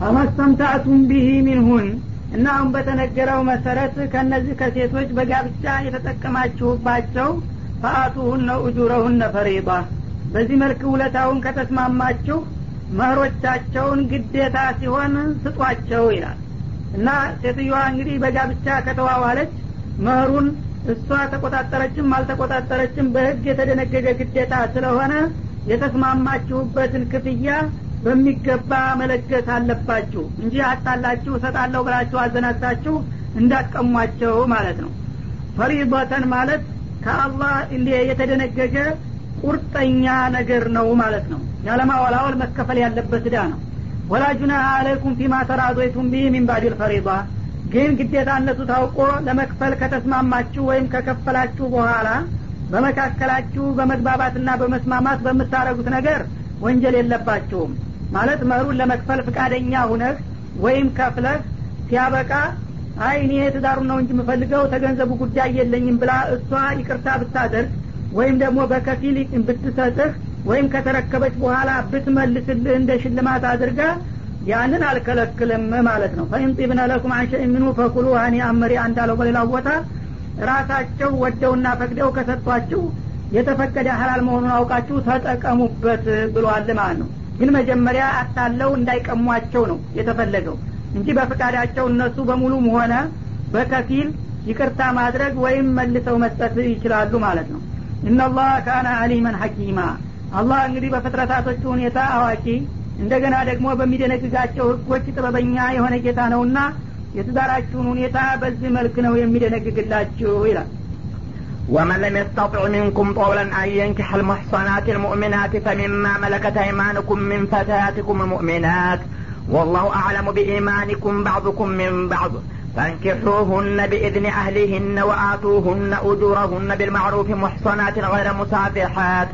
ፈመስተምታዕቱም ቢሂ ሚንሁን እና አሁን በተነገረው መሰረት ከእነዚህ ከሴቶች በጋብቻ የተጠቀማችሁባቸው ፈአቱሁነ ኡጁረሁነ ፈሪባ በዚህ መልክ ውለታውን ከተስማማችሁ መህሮቻቸውን ግዴታ ሲሆን ስጧቸው ይላል። እና ሴትዮዋ እንግዲህ በጋብቻ ከተዋዋለች መህሩን እሷ ተቆጣጠረችም አልተቆጣጠረችም በህግ የተደነገገ ግዴታ ስለሆነ የተስማማችሁበትን ክፍያ በሚገባ መለገስ አለባችሁ እንጂ አጣላችሁ እሰጣለሁ ብላችሁ አዘናታችሁ እንዳቀሟቸው ማለት ነው። ፈሪበተን ማለት ከአላህ የተደነገገ ቁርጠኛ ነገር ነው ማለት ነው። ያለማወላወል መከፈል ያለበት እዳ ነው። ወላ ጁናሃ አለይኩም ፊማ ተራዶይቱም ቢህ ሚን ባዲል ፈሪባ ግን ግዴታነቱ ታውቆ ለመክፈል ከተስማማችሁ ወይም ከከፈላችሁ በኋላ በመካከላችሁ በመግባባትና በመስማማት በምታረጉት ነገር ወንጀል የለባችሁም ማለት መህሩን ለመክፈል ፍቃደኛ ሁነህ ወይም ከፍለህ ሲያበቃ አይ እኔ ትዳሩን ነው እንጂ የምፈልገው ተገንዘቡ ጉዳይ የለኝም ብላ እሷ ይቅርታ ብታደርግ ወይም ደግሞ በከፊል ብትሰጥህ ወይም ከተረከበች በኋላ ብትመልስልህ እንደ ሽልማት አድርጋ ያንን አልከለክልም ማለት ነው። ፈኢንጢብነ ለኩም አንሸእ ሚኑ ፈኩሉ ሀኒ አመሪ እንዳለው በሌላው ቦታ ራሳቸው ወደውና ፈቅደው ከሰጧችሁ የተፈቀደ ሀላል መሆኑን አውቃችሁ ተጠቀሙበት ብሏል ማለት ነው ግን መጀመሪያ አታለው እንዳይቀሟቸው ነው የተፈለገው እንጂ በፈቃዳቸው እነሱ በሙሉም ሆነ በከፊል ይቅርታ ማድረግ ወይም መልሰው መስጠት ይችላሉ ማለት ነው። እነላህ ካነ አሊመን ሐኪማ። አላህ እንግዲህ በፍጥረታቶቹ ሁኔታ አዋቂ እንደገና ደግሞ በሚደነግጋቸው ህጎች ጥበበኛ የሆነ ጌታ ነውና የትዳራችሁን ሁኔታ በዚህ መልክ ነው የሚደነግግላችሁ ይላል ومن لم يستطع منكم طولا أن ينكح المحصنات المؤمنات فمما ملكت أيمانكم من فتياتكم المؤمنات والله أعلم بإيمانكم بعضكم من بعض. فانكحوهن بإذن أهلهن وآتوهن أجورهن بالمعروف محصنات غير مسافحات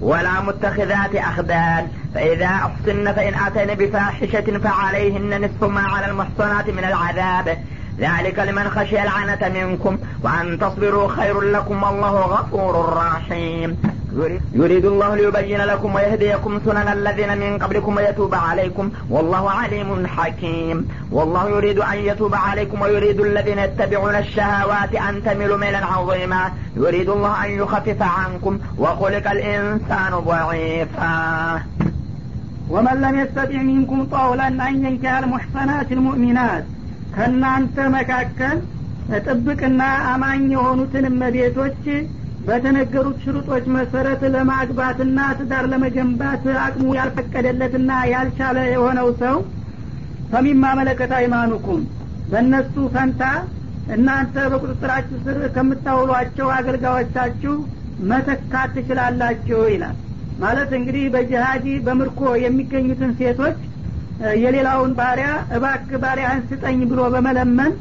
ولا متخذات أخدان. فإذا أحصن فإن أتين بفاحشة فعليهن نصف ما على المحصنات من العذاب. ذلك لمن خشي العنة منكم وأن تصبروا خير لكم والله غفور رحيم. يريد الله ليبين لكم ويهديكم سنن الذين من قبلكم ويتوب عليكم والله عليم حكيم. والله يريد أن يتوب عليكم ويريد الذين يتبعون الشهوات أن تميلوا ميلا عظيما. يريد الله أن يخفف عنكم وخلق الإنسان ضعيفا. ومن لم يستطع منكم طولا أن ينكح المحصنات المؤمنات ከእናንተ መካከል ጥብቅና አማኝ የሆኑትን እመቤቶች በተነገሩት ሽሩጦች መሰረት ለማግባትና ትዳር ለመገንባት አቅሙ ያልፈቀደለትና ያልቻለ የሆነው ሰው ፈሚማ መለከት አይማኑኩም በእነሱ ፈንታ እናንተ በቁጥጥራችሁ ስር ከምታውሏቸው አገልጋዮቻችሁ መተካት ትችላላችሁ ይላል። ማለት እንግዲህ በጅሃዲ በምርኮ የሚገኙትን ሴቶች የሌላውን ባሪያ እባክ ባሪያህን ስጠኝ ብሎ በመለመን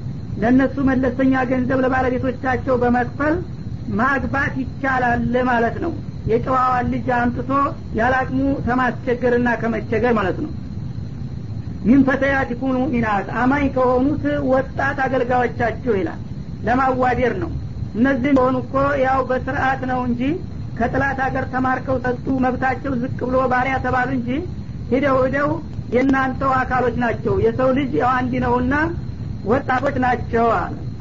ለእነሱ መለስተኛ ገንዘብ ለባለቤቶቻቸው በመክፈል ማግባት ይቻላል ማለት ነው። የጨዋዋን ልጅ አምጥቶ ያላቅሙ ከማስቸገርና ከመቸገር ማለት ነው። ሚን ፈተያቲኩም ሙእሚናት አማኝ ከሆኑት ወጣት አገልጋዮቻችሁ ይላል። ለማዋዴር ነው። እነዚህ ሆኑ እኮ ያው በስርአት ነው እንጂ ከጥላት ሀገር ተማርከው ሰጡ መብታቸው ዝቅ ብሎ ባሪያ ተባሉ እንጂ ሂደው ሂደው የእናንተው አካሎች ናቸው። የሰው ልጅ ያው አንድ ነውና ወጣቶች ናቸው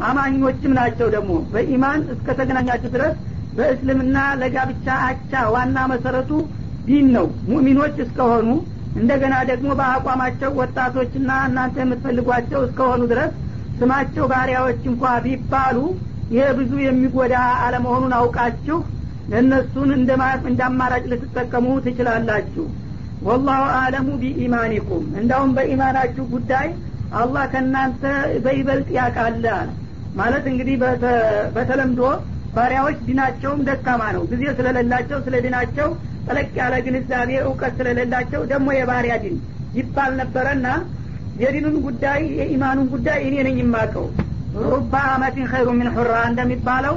አማኞችም ናቸው ደግሞ። በኢማን እስከ ተገናኛችሁ ድረስ በእስልምና ለጋብቻ አቻ ዋና መሰረቱ ዲን ነው። ሙእሚኖች እስከሆኑ እንደገና ደግሞ በአቋማቸው ወጣቶችና እናንተ የምትፈልጓቸው እስከሆኑ ድረስ ስማቸው ባሪያዎች እንኳ ቢባሉ ይህ ብዙ የሚጎዳ አለመሆኑን አውቃችሁ ለእነሱን እንደ አማራጭ ልትጠቀሙ ትችላላችሁ ወላሁ አለሙ ቢኢማኒኩም እንዳውም በኢማናችሁ ጉዳይ አላህ ከእናንተ በይበልጥ ያቃለ ማለት እንግዲህ በተለምዶ ባሪያዎች ዲናቸውም ደካማ ነው። ጊዜ ስለሌላቸው ስለ ዲናቸው ጠለቅ ያለ ግንዛቤ እውቀት ስለሌላቸው ደግሞ የባሪያ ዲን ይባል ነበረና የዲኑን ጉዳይ የኢማኑን ጉዳይ እኔ ነኝ የማቀው ሩባ አመቲን ኸይሩ ምን ሑራ እንደሚባለው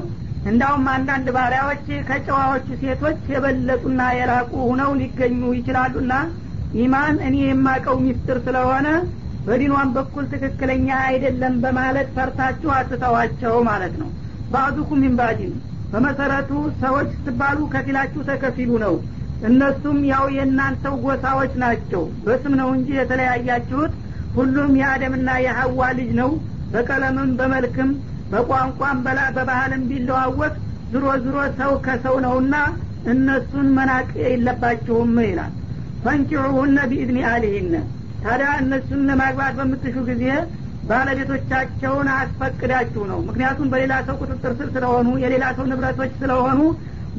እንዳውም አንዳንድ ባሪያዎች ከጨዋዎቹ ሴቶች የበለጡና የራቁ ሁነው ሊገኙ ይችላሉና ኢማን እኔ የማቀው ሚስጥር ስለሆነ በዲኗን በኩል ትክክለኛ አይደለም በማለት ፈርታችሁ አትተዋቸው ማለት ነው። ባዕዱኩም ሚንባዲን በመሰረቱ ሰዎች ስትባሉ ከፊላችሁ ተከፊሉ ነው። እነሱም ያው የእናንተው ጎሳዎች ናቸው። በስም ነው እንጂ የተለያያችሁት። ሁሉም የአደምና የሀዋ ልጅ ነው። በቀለምም በመልክም በቋንቋም በባህልም ቢለዋወጥ ዝሮ ዝሮ ሰው ከሰው ነውና እነሱን መናቅ የለባችሁም ይላል። ፈንኪዑሁነ ቢኢድኒ አሊሂነ ታዲያ እነሱን ለማግባት በምትሹ ጊዜ ባለቤቶቻቸውን አስፈቅዳችሁ ነው። ምክንያቱም በሌላ ሰው ቁጥጥር ስር ስለሆኑ የሌላ ሰው ንብረቶች ስለሆኑ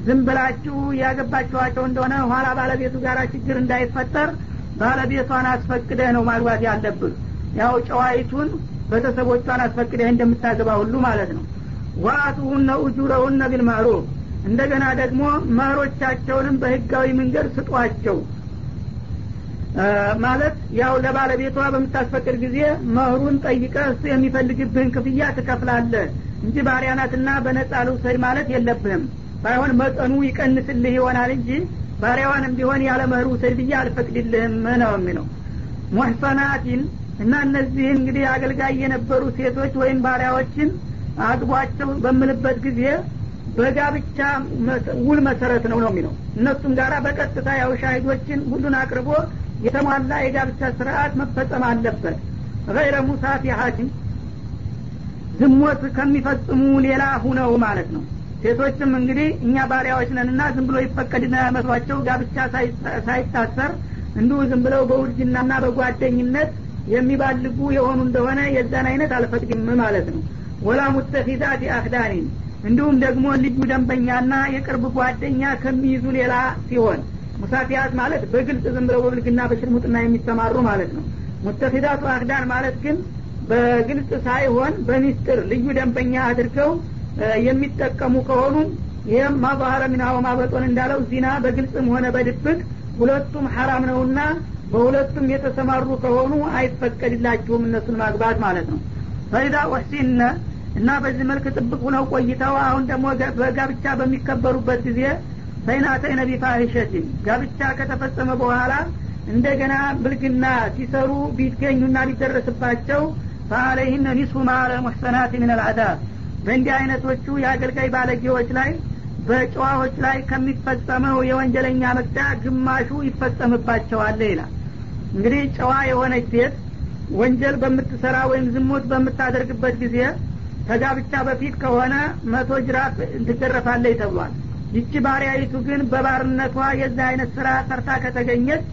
ዝም ብላችሁ ያገባችኋቸው እንደሆነ ኋላ ባለቤቱ ጋር ችግር እንዳይፈጠር ባለቤቷን አስፈቅደህ ነው ማግባት ያለብህ። ያው ጨዋይቱን ቤተሰቦቿን አስፈቅደህ እንደምታገባ ሁሉ ማለት ነው። ዋአቱሁነ ኡጁረሁነ ቢልማዕሩፍ እንደገና ደግሞ መህሮቻቸውንም በህጋዊ መንገድ ስጧቸው። ማለት ያው ለባለቤቷ በምታስፈቅድ ጊዜ መህሩን ጠይቀ እሱ የሚፈልግብህን ክፍያ ትከፍላለህ እንጂ ባሪያናትና በነጻ ልውሰድ ማለት የለብህም። ባይሆን መጠኑ ይቀንስልህ ይሆናል እንጂ ባሪያዋንም ቢሆን ያለ መህር ውሰድ ብዬ አልፈቅድልህም ነው የሚለው። ሙሕሰናቲን እና እነዚህ እንግዲህ አገልጋይ የነበሩ ሴቶች ወይም ባሪያዎችን አግቧቸው በምልበት ጊዜ በጋብቻ ውል መሰረት ነው ነው የሚለው። እነሱም ጋራ በቀጥታ ያው ሻሂዶችን ሁሉን አቅርቦ የተሟላ የጋብቻ ስርዓት መፈጸም አለበት። ገይረ ሙሳፊሐትን ዝሞት ከሚፈጽሙ ሌላ ሁነው ማለት ነው። ሴቶችም እንግዲህ እኛ ባሪያዎች ነን እና ዝም ብሎ ይፈቀድና መስሏቸው ጋብቻ ሳይታሰር እንዲሁ ዝም ብለው በውርጅናና በጓደኝነት የሚባልጉ የሆኑ እንደሆነ የዛን አይነት አልፈቅድም ማለት ነው። ወላ ሙተኪዛት አክዳኒን እንዲሁም ደግሞ ልዩ ደንበኛና የቅርብ ጓደኛ ከሚይዙ ሌላ ሲሆን ሙሳፊያት ማለት በግልጽ ዝም ብለው በብልግና በሽርሙጥና የሚሰማሩ ማለት ነው። ሙተኪዛቱ አክዳን ማለት ግን በግልጽ ሳይሆን በሚስጥር ልዩ ደንበኛ አድርገው የሚጠቀሙ ከሆኑ ይህም ማባህረ ሚናወ ማበጦን እንዳለው ዚና በግልጽም ሆነ በድብቅ ሁለቱም ሐራም ነውና በሁለቱም የተሰማሩ ከሆኑ አይፈቀድላችሁም እነሱን ማግባት ማለት ነው። ፈይዳ ወሕሲነ እና በዚህ መልክ ጥብቅ ሁነው ቆይተው አሁን ደግሞ በጋብቻ በሚከበሩበት ጊዜ ፈይናተይነ ቢፋሂሸቲን ጋብቻ ከተፈጸመ በኋላ እንደገና ብልግና ሲሰሩ ቢገኙና ቢደረስባቸው ፈአለይህነ ኒስፉ ማለ ሙሕሰናት ምን አልአዳብ በእንዲህ አይነቶቹ የአገልጋይ ባለጌዎች ላይ በጨዋዎች ላይ ከሚፈጸመው የወንጀለኛ መቅጫ ግማሹ ይፈጸምባቸዋል ይላል እንግዲህ ጨዋ የሆነች ሴት ወንጀል በምትሰራ ወይም ዝሙት በምታደርግበት ጊዜ ከጋብቻ በፊት ከሆነ መቶ ጅራፍ ትገረፋለች ተብሏል። ይቺ ባሪያይቱ ግን በባርነቷ የዚህ አይነት ስራ ሰርታ ከተገኘች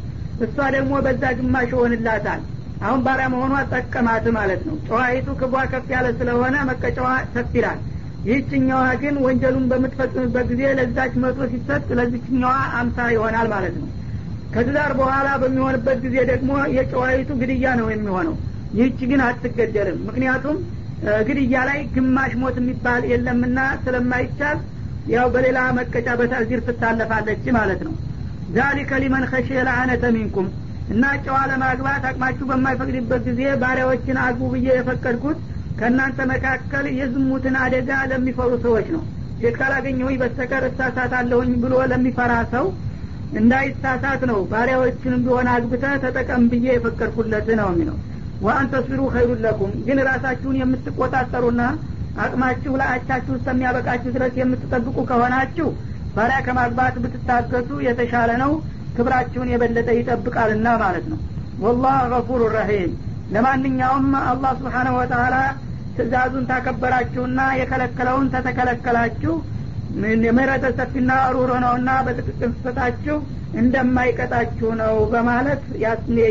እሷ ደግሞ በዛ ግማሽ ይሆንላታል። አሁን ባሪያ መሆኗ ጠቀማት ማለት ነው። ጨዋይቱ ክቧ ከፍ ያለ ስለሆነ መቀጫዋ ሰፍ ይላል ይህችኛዋ ግን ወንጀሉን በምትፈጽምበት ጊዜ ለዛች መቶ ሲሰጥ ለዚችኛዋ አምሳ ይሆናል ማለት ነው ከትዳር በኋላ በሚሆንበት ጊዜ ደግሞ የጨዋይቱ ግድያ ነው የሚሆነው። ይህች ግን አትገደልም። ምክንያቱም ግድያ ላይ ግማሽ ሞት የሚባል የለምና ስለማይቻል ያው በሌላ መቀጫ በታዚር ትታለፋለች ማለት ነው። ዛሊከ ሊመን ከሽየ ለአነተ ሚንኩም። እና ጨዋ ለማግባት አቅማችሁ በማይፈቅድበት ጊዜ ባሪያዎችን አግቡ ብዬ የፈቀድኩት ከእናንተ መካከል የዝሙትን አደጋ ለሚፈሩ ሰዎች ነው። ሴት ካላገኘሁኝ በስተቀር እሳሳት አለሁኝ ብሎ ለሚፈራ ሰው እንዳይሳሳት ነው። ባሪያዎችንም ቢሆን አግብተ ተጠቀም ብዬ የፈቀድኩለት ነው የሚለው። ወአን ተስቢሩ ኸይሩን ለኩም። ግን ራሳችሁን የምትቆጣጠሩና አቅማችሁ ለአቻችሁ እስከሚያበቃችሁ ድረስ የምትጠብቁ ከሆናችሁ ባሪያ ከማግባት ብትታገሱ የተሻለ ነው። ክብራችሁን የበለጠ ይጠብቃልና ማለት ነው። ወላህ ገፉሩ ረሂም ለማንኛውም አላህ ስብሓነሁ ወተላ ትእዛዙን ታከበራችሁና የከለከለውን ተተከለከላችሁ ምህረተ ሰፊና ሩሮ ነውና በጥቅቅን ስፈታችሁ እንደማይቀጣችሁ ነው በማለት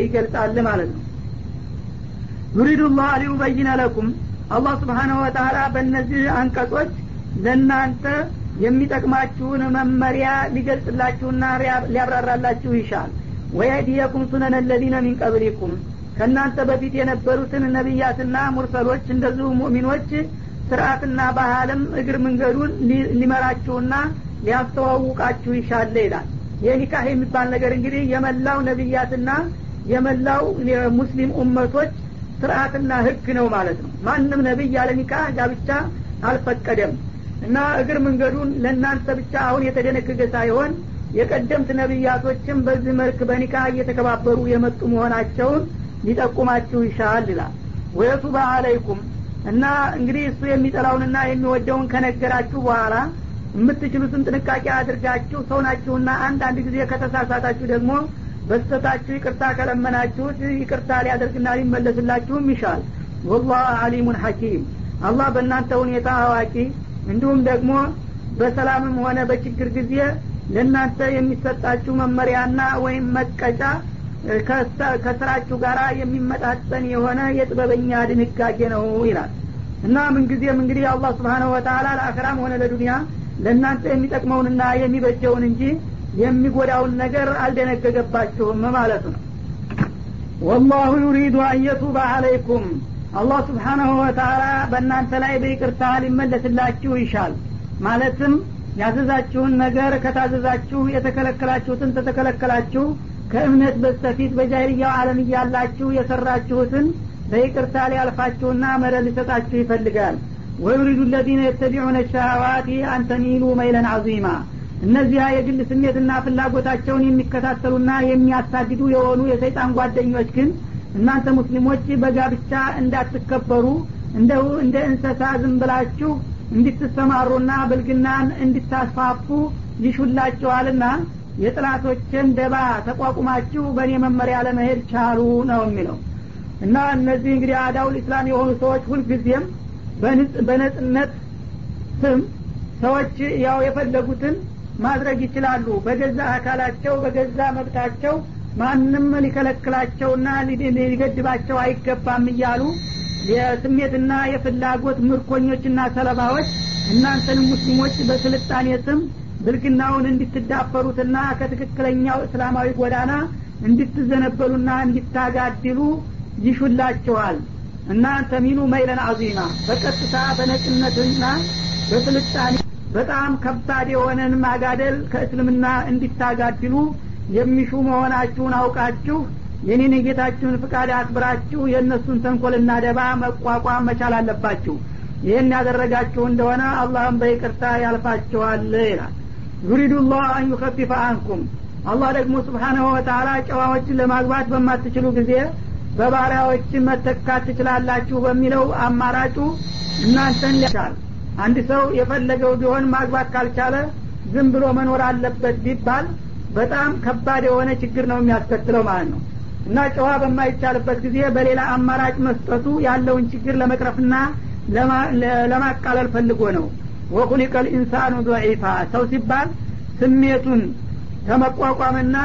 ይገልጻል ማለት ነው። ዩሪዱ ላህ ሊዩበይነ ለኩም አላህ ስብሓነሁ ወተላ በእነዚህ አንቀጾች ለእናንተ የሚጠቅማችሁን መመሪያ ሊገልጽላችሁና ሊያብራራላችሁ ይሻል። ወየህዲየኩም ሱነነ ለዚነ ሚን ከእናንተ በፊት የነበሩትን ነቢያትና ሙርሰሎች እንደዚሁ ሙእሚኖች ስርአትና ባህልም እግር መንገዱን ሊመራችሁና ሊያስተዋውቃችሁ ይሻለ ይላል። የኒካህ የሚባል ነገር እንግዲህ የመላው ነቢያትና የመላው የሙስሊም ኡመቶች ስርአትና ህግ ነው ማለት ነው። ማንም ነቢይ ያለ ኒካህ ጋብቻ አልፈቀደም እና እግር መንገዱን ለእናንተ ብቻ አሁን የተደነገገ ሳይሆን የቀደምት ነቢያቶችም በዚህ መልክ በኒካ እየተከባበሩ የመጡ መሆናቸውን ሊጠቁማችሁ ይሻል ይላል። ወየቱባ አለይኩም እና እንግዲህ እሱ የሚጠላውንና የሚወደውን ከነገራችሁ በኋላ የምትችሉትን ጥንቃቄ አድርጋችሁ ሰው ናችሁና አንዳንድ ጊዜ ከተሳሳታችሁ ደግሞ በስተታችሁ ይቅርታ ከለመናችሁት ይቅርታ ሊያደርግና ሊመለስላችሁም ይሻል። ወላህ አሊሙን ሐኪም። አላህ በእናንተ ሁኔታ አዋቂ። እንዲሁም ደግሞ በሰላምም ሆነ በችግር ጊዜ ለእናንተ የሚሰጣችሁ መመሪያና ወይም መቀጫ ከስራችሁ ጋር የሚመጣጠን የሆነ የጥበበኛ ድንጋጌ ነው ይላል። እና ምንጊዜም እንግዲህ አላህ ስብሓነሁ ወተላ ለአኸራም ሆነ ለዱንያ ለእናንተ የሚጠቅመውንና የሚበጀውን እንጂ የሚጎዳውን ነገር አልደነገገባችሁም ማለቱ ነው። ወላሁ ዩሪዱ አንየቱበ አለይኩም አላህ ስብሓናሁ ወተላ በእናንተ ላይ በይቅርታ ሊመለስላችሁ ይሻል። ማለትም ያዘዛችሁን ነገር ከታዘዛችሁ የተከለከላችሁትን ተተከለከላችሁ ከእምነት በስተፊት በጃይልያው አለም እያላችሁ የሰራችሁትን በይቅርታ ሊያልፋችሁና መረ ሊሰጣችሁ ይፈልጋል። ወዩሪዱ ለዚነ የተቢዑነ ሸሃዋቲ አንተሚሉ መይለን አዚማ እነዚያ የግል ስሜትና ፍላጎታቸውን የሚከታተሉና የሚያሳድዱ የሆኑ የሰይጣን ጓደኞች ግን እናንተ ሙስሊሞች በጋብቻ እንዳትከበሩ እንደው እንደ እንሰሳ ዝም ብላችሁ እንድትሰማሩና ብልግናን እንድታስፋፉ ይሹላችኋልና የጥላቶችን ደባ ተቋቁማችሁ በእኔ መመሪያ ለመሄድ ቻሉ ነው የሚለው። እና እነዚህ እንግዲህ አዳውል ኢስላም የሆኑ ሰዎች ሁልጊዜም በነጽነት ስም ሰዎች ያው የፈለጉትን ማድረግ ይችላሉ። በገዛ አካላቸው በገዛ መብታቸው ማንም ሊከለክላቸውና ሊገድባቸው አይገባም እያሉ የስሜትና የፍላጎት ምርኮኞችና ሰለባዎች እናንተንም ሙስሊሞች በስልጣኔ ስም ብልግናውን እንድትዳፈሩትና ከትክክለኛው እስላማዊ ጎዳና እንድትዘነበሉና እንድታጋድሉ ይሹላችኋል። እና ተሚሉ መይለን አዚማ በቀጥታ በነጭነትና በስልጣኔ በጣም ከባድ የሆነን ማጋደል ከእስልምና እንዲታጋድሉ የሚሹ መሆናችሁን አውቃችሁ የኔን የጌታችሁን ፍቃድ አክብራችሁ የእነሱን ተንኮልና ደባ መቋቋም መቻል አለባችሁ። ይህን ያደረጋችሁ እንደሆነ አላህም በይቅርታ ያልፋችኋል ይላል ዩሪዱ ላህ አን ዩከፊፈ አንኩም። አላህ ደግሞ ስብሓናሁ ወተላ ጨዋዎችን ለማግባት በማትችሉ ጊዜ በባሪያዎች መተካት ትችላላችሁ በሚለው አማራጩ እናንተን ሊያቻል አንድ ሰው የፈለገው ቢሆን ማግባት ካልቻለ ዝም ብሎ መኖር አለበት ቢባል በጣም ከባድ የሆነ ችግር ነው የሚያስከትለው ማለት ነው። እና ጨዋ በማይቻልበት ጊዜ በሌላ አማራጭ መስጠቱ ያለውን ችግር ለመቅረፍና ለማቃለል ፈልጎ ነው ወኩሊቀ ልኢንሳኑ ضዒፋ ሰው ሲባል ስሜቱን ከመቋቋምና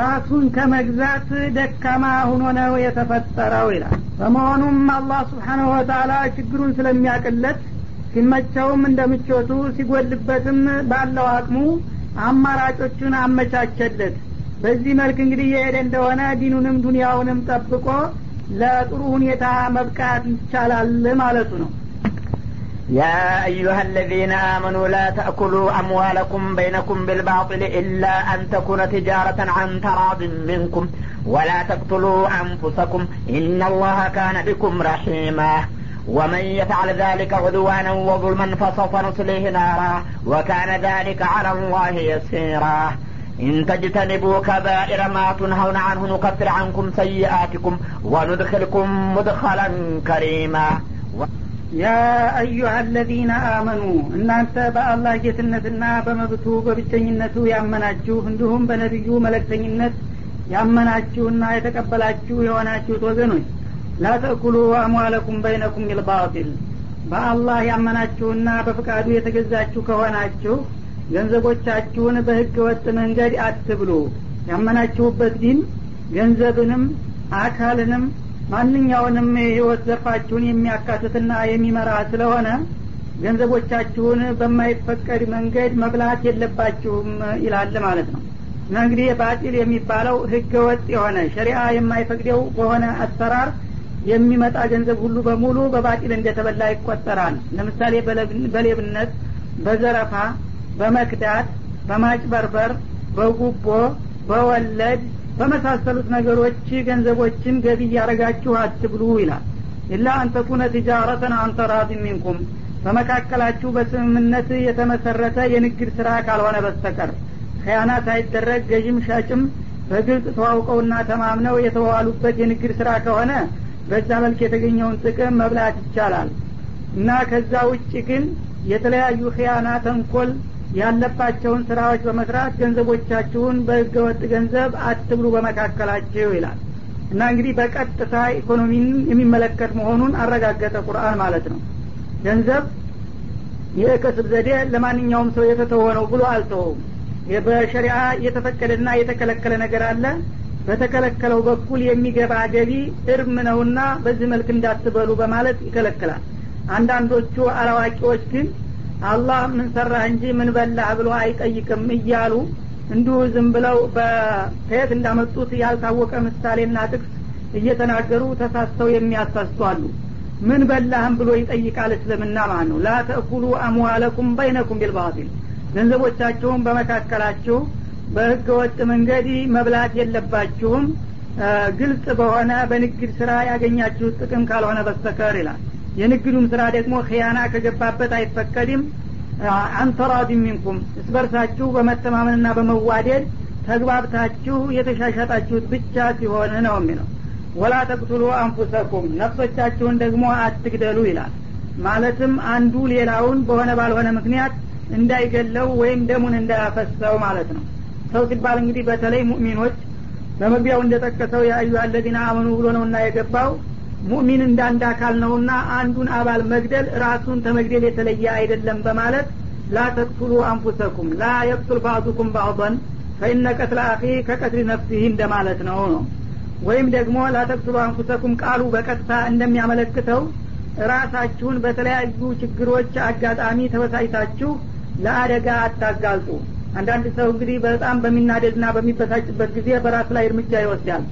ራሱን ከመግዛት ደካማ ሁኖ ነው የተፈጠረው ይላል። በመሆኑም አላህ ስብሓናሁ ወተላ ችግሩን ስለሚያቅለት ሲመቸውም እንደ ምቾቱ ሲጎልበትም ባለው አቅሙ አማራጮቹን አመቻቸለት። በዚህ መልክ እንግዲህ የሄደ እንደሆነ ዲኑንም ዱንያውንም ጠብቆ ለጥሩ ሁኔታ መብቃት ይቻላል ማለቱ ነው يا أيها الذين آمنوا لا تأكلوا أموالكم بينكم بالباطل إلا أن تكون تجارة عن تراض منكم ولا تقتلوا أنفسكم إن الله كان بكم رحيما. ومن يفعل ذلك عدوانا وظلما فسوف نصليه نارا وكان ذلك على الله يسيرا. إن تجتنبوا كبائر ما تنهون عنه نكفر عنكم سيئاتكم وندخلكم مدخلا كريما. ያ አዩሀ አለዚነ አመኑ እናንተ በአላህ ጌትነትና በመብቱ በብቸኝነቱ ያመናችሁ እንዲሁም በነቢዩ መለክተኝነት ያመናችሁና የተቀበላችሁ የሆናችሁት ወገኖች ላተእኩሉ አምዋለኩም በይነኩም ቢልባጢል በአላህ ያመናችሁና በፍቃዱ የተገዛችሁ ከሆናችሁ ገንዘቦቻችሁን በህገ ወጥ መንገድ አትብሉ። ያመናችሁበት ዲን ገንዘብንም አካልንም ማንኛውንም የህይወት ዘርፋችሁን የሚያካትትና የሚመራ ስለሆነ ገንዘቦቻችሁን በማይፈቀድ መንገድ መብላት የለባችሁም ይላል ማለት ነው። እና እንግዲህ ባጢል የሚባለው ህገ ወጥ የሆነ ሸሪአ የማይፈቅደው በሆነ አሰራር የሚመጣ ገንዘብ ሁሉ በሙሉ በባጢል እንደተበላ ይቆጠራል። ለምሳሌ በሌብነት በዘረፋ በመክዳት በማጭበርበር በጉቦ በወለድ በመሳሰሉት ነገሮች ገንዘቦችን ገቢ እያረጋችሁ አትብሉ ይላል። ኢላ አንተኩነ ትጃረተን አንተራድ ሚንኩም በመካከላችሁ በስምምነት የተመሰረተ የንግድ ስራ ካልሆነ በስተቀር ከያና ሳይደረግ ገዥም ሻጭም በግልጽ ተዋውቀውና ተማምነው የተዋሉበት የንግድ ስራ ከሆነ በዛ መልክ የተገኘውን ጥቅም መብላት ይቻላል። እና ከዛ ውጭ ግን የተለያዩ ክያና ተንኮል ያለባቸውን ስራዎች በመስራት ገንዘቦቻችሁን በህገወጥ ገንዘብ አትብሉ በመካከላችሁ ይላል። እና እንግዲህ በቀጥታ ኢኮኖሚን የሚመለከት መሆኑን አረጋገጠ ቁርአን ማለት ነው። ገንዘብ የከስብ ዘዴ ለማንኛውም ሰው የተተወ ነው ብሎ አልተወውም። በሸሪዓ የተፈቀደና የተከለከለ ነገር አለ። በተከለከለው በኩል የሚገባ ገቢ እርም ነውና በዚህ መልክ እንዳትበሉ በማለት ይከለክላል። አንዳንዶቹ አላዋቂዎች ግን አላህ ምን ሰራህ እንጂ ምን በላህ ብሎ አይጠይቅም እያሉ እንዲሁ ዝም ብለው ከየት እንዳመጡት ያልታወቀ ምሳሌና ጥቅስ እየተናገሩ ተሳስተው የሚያሳስቱ አሉ። ምን በላህም ብሎ ይጠይቃል እስልምና ማለት ነው። ላ ተእኩሉ አምዋለኩም በይነኩም ቢልባጢል። ገንዘቦቻችሁን በመካከላችሁ በህገ ወጥ መንገድ መብላት የለባችሁም። ግልጽ በሆነ በንግድ ስራ ያገኛችሁት ጥቅም ካልሆነ በስተቀር ይላል የንግዱም ስራ ደግሞ ክያና ከገባበት አይፈቀድም። አንተራዲ ሚንኩም። እስበርሳችሁ በመተማመንና በመዋደድ ተግባብታችሁ የተሻሻጣችሁት ብቻ ሲሆን ነው የሚለው። ወላ ተቅቱሉ አንፉሰኩም ነፍሶቻችሁን ደግሞ አትግደሉ ይላል። ማለትም አንዱ ሌላውን በሆነ ባልሆነ ምክንያት እንዳይገለው ወይም ደሙን እንዳያፈሰው ማለት ነው። ሰው ሲባል እንግዲህ በተለይ ሙእሚኖች በመግቢያው እንደጠቀሰው የአዩ አለዚና አመኑ ብሎ ነውና የገባው ሙእሚን እንዳንድ አካል ነውና አንዱን አባል መግደል ራሱን ተመግደል የተለየ አይደለም በማለት ላ ተቅቱሉ አንፉሰኩም ላ የቅቱል ባዕዱኩም ባዕضን ፈኢነ ቀትለ አኺ ከቀትል ነፍሲህ እንደማለት ነው ነው። ወይም ደግሞ ላተቅትሉ አንፉሰኩም ቃሉ በቀጥታ እንደሚያመለክተው ራሳችሁን በተለያዩ ችግሮች አጋጣሚ ተበሳጭታችሁ ለአደጋ አታጋልጡ። አንዳንድ ሰው እንግዲህ በጣም በሚናደድና በሚበሳጭበት ጊዜ በራሱ ላይ እርምጃ ይወስዳል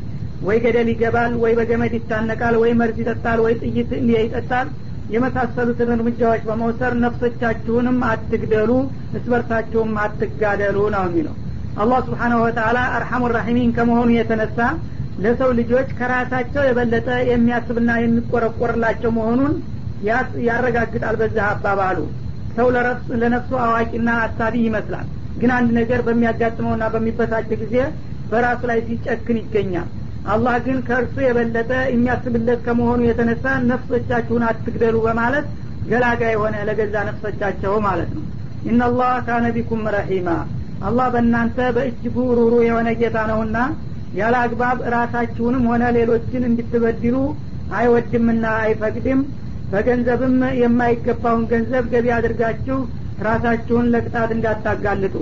ወይ ገደል ይገባል ወይ በገመድ ይታነቃል ወይ መርዝ ይጠጣል ወይ ጥይት ይጠጣል። የመሳሰሉትን እርምጃዎች በመውሰድ ነፍሶቻችሁንም አትግደሉ እስበርሳችሁም አትጋደሉ ነው የሚለው። አላህ ስብሓናሁ ወተላ አርሐሙ ራሒሚን ከመሆኑ የተነሳ ለሰው ልጆች ከራሳቸው የበለጠ የሚያስብና የሚቆረቆርላቸው መሆኑን ያረጋግጣል በዛ አባባሉ። ሰው ለነፍሱ አዋቂና አሳቢ ይመስላል። ግን አንድ ነገር በሚያጋጥመውና በሚበሳጭ ጊዜ በራሱ ላይ ሲጨክን ይገኛል አላህ ግን ከእርሱ የበለጠ የሚያስብለት ከመሆኑ የተነሳ ነፍሶቻችሁን አትግደሉ በማለት ገላጋ የሆነ ለገዛ ነፍሶቻቸው ማለት ነው። ኢናላህ ካነ ቢኩም ረሒማ አላህ በእናንተ በእጅጉ ሩሩ የሆነ ጌታ ነውና ያለ አግባብ ራሳችሁንም ሆነ ሌሎችን እንድትበድሉ አይወድምና አይፈቅድም። በገንዘብም የማይገባውን ገንዘብ ገቢ አድርጋችሁ ራሳችሁን ለቅጣት እንዳታጋልጡ።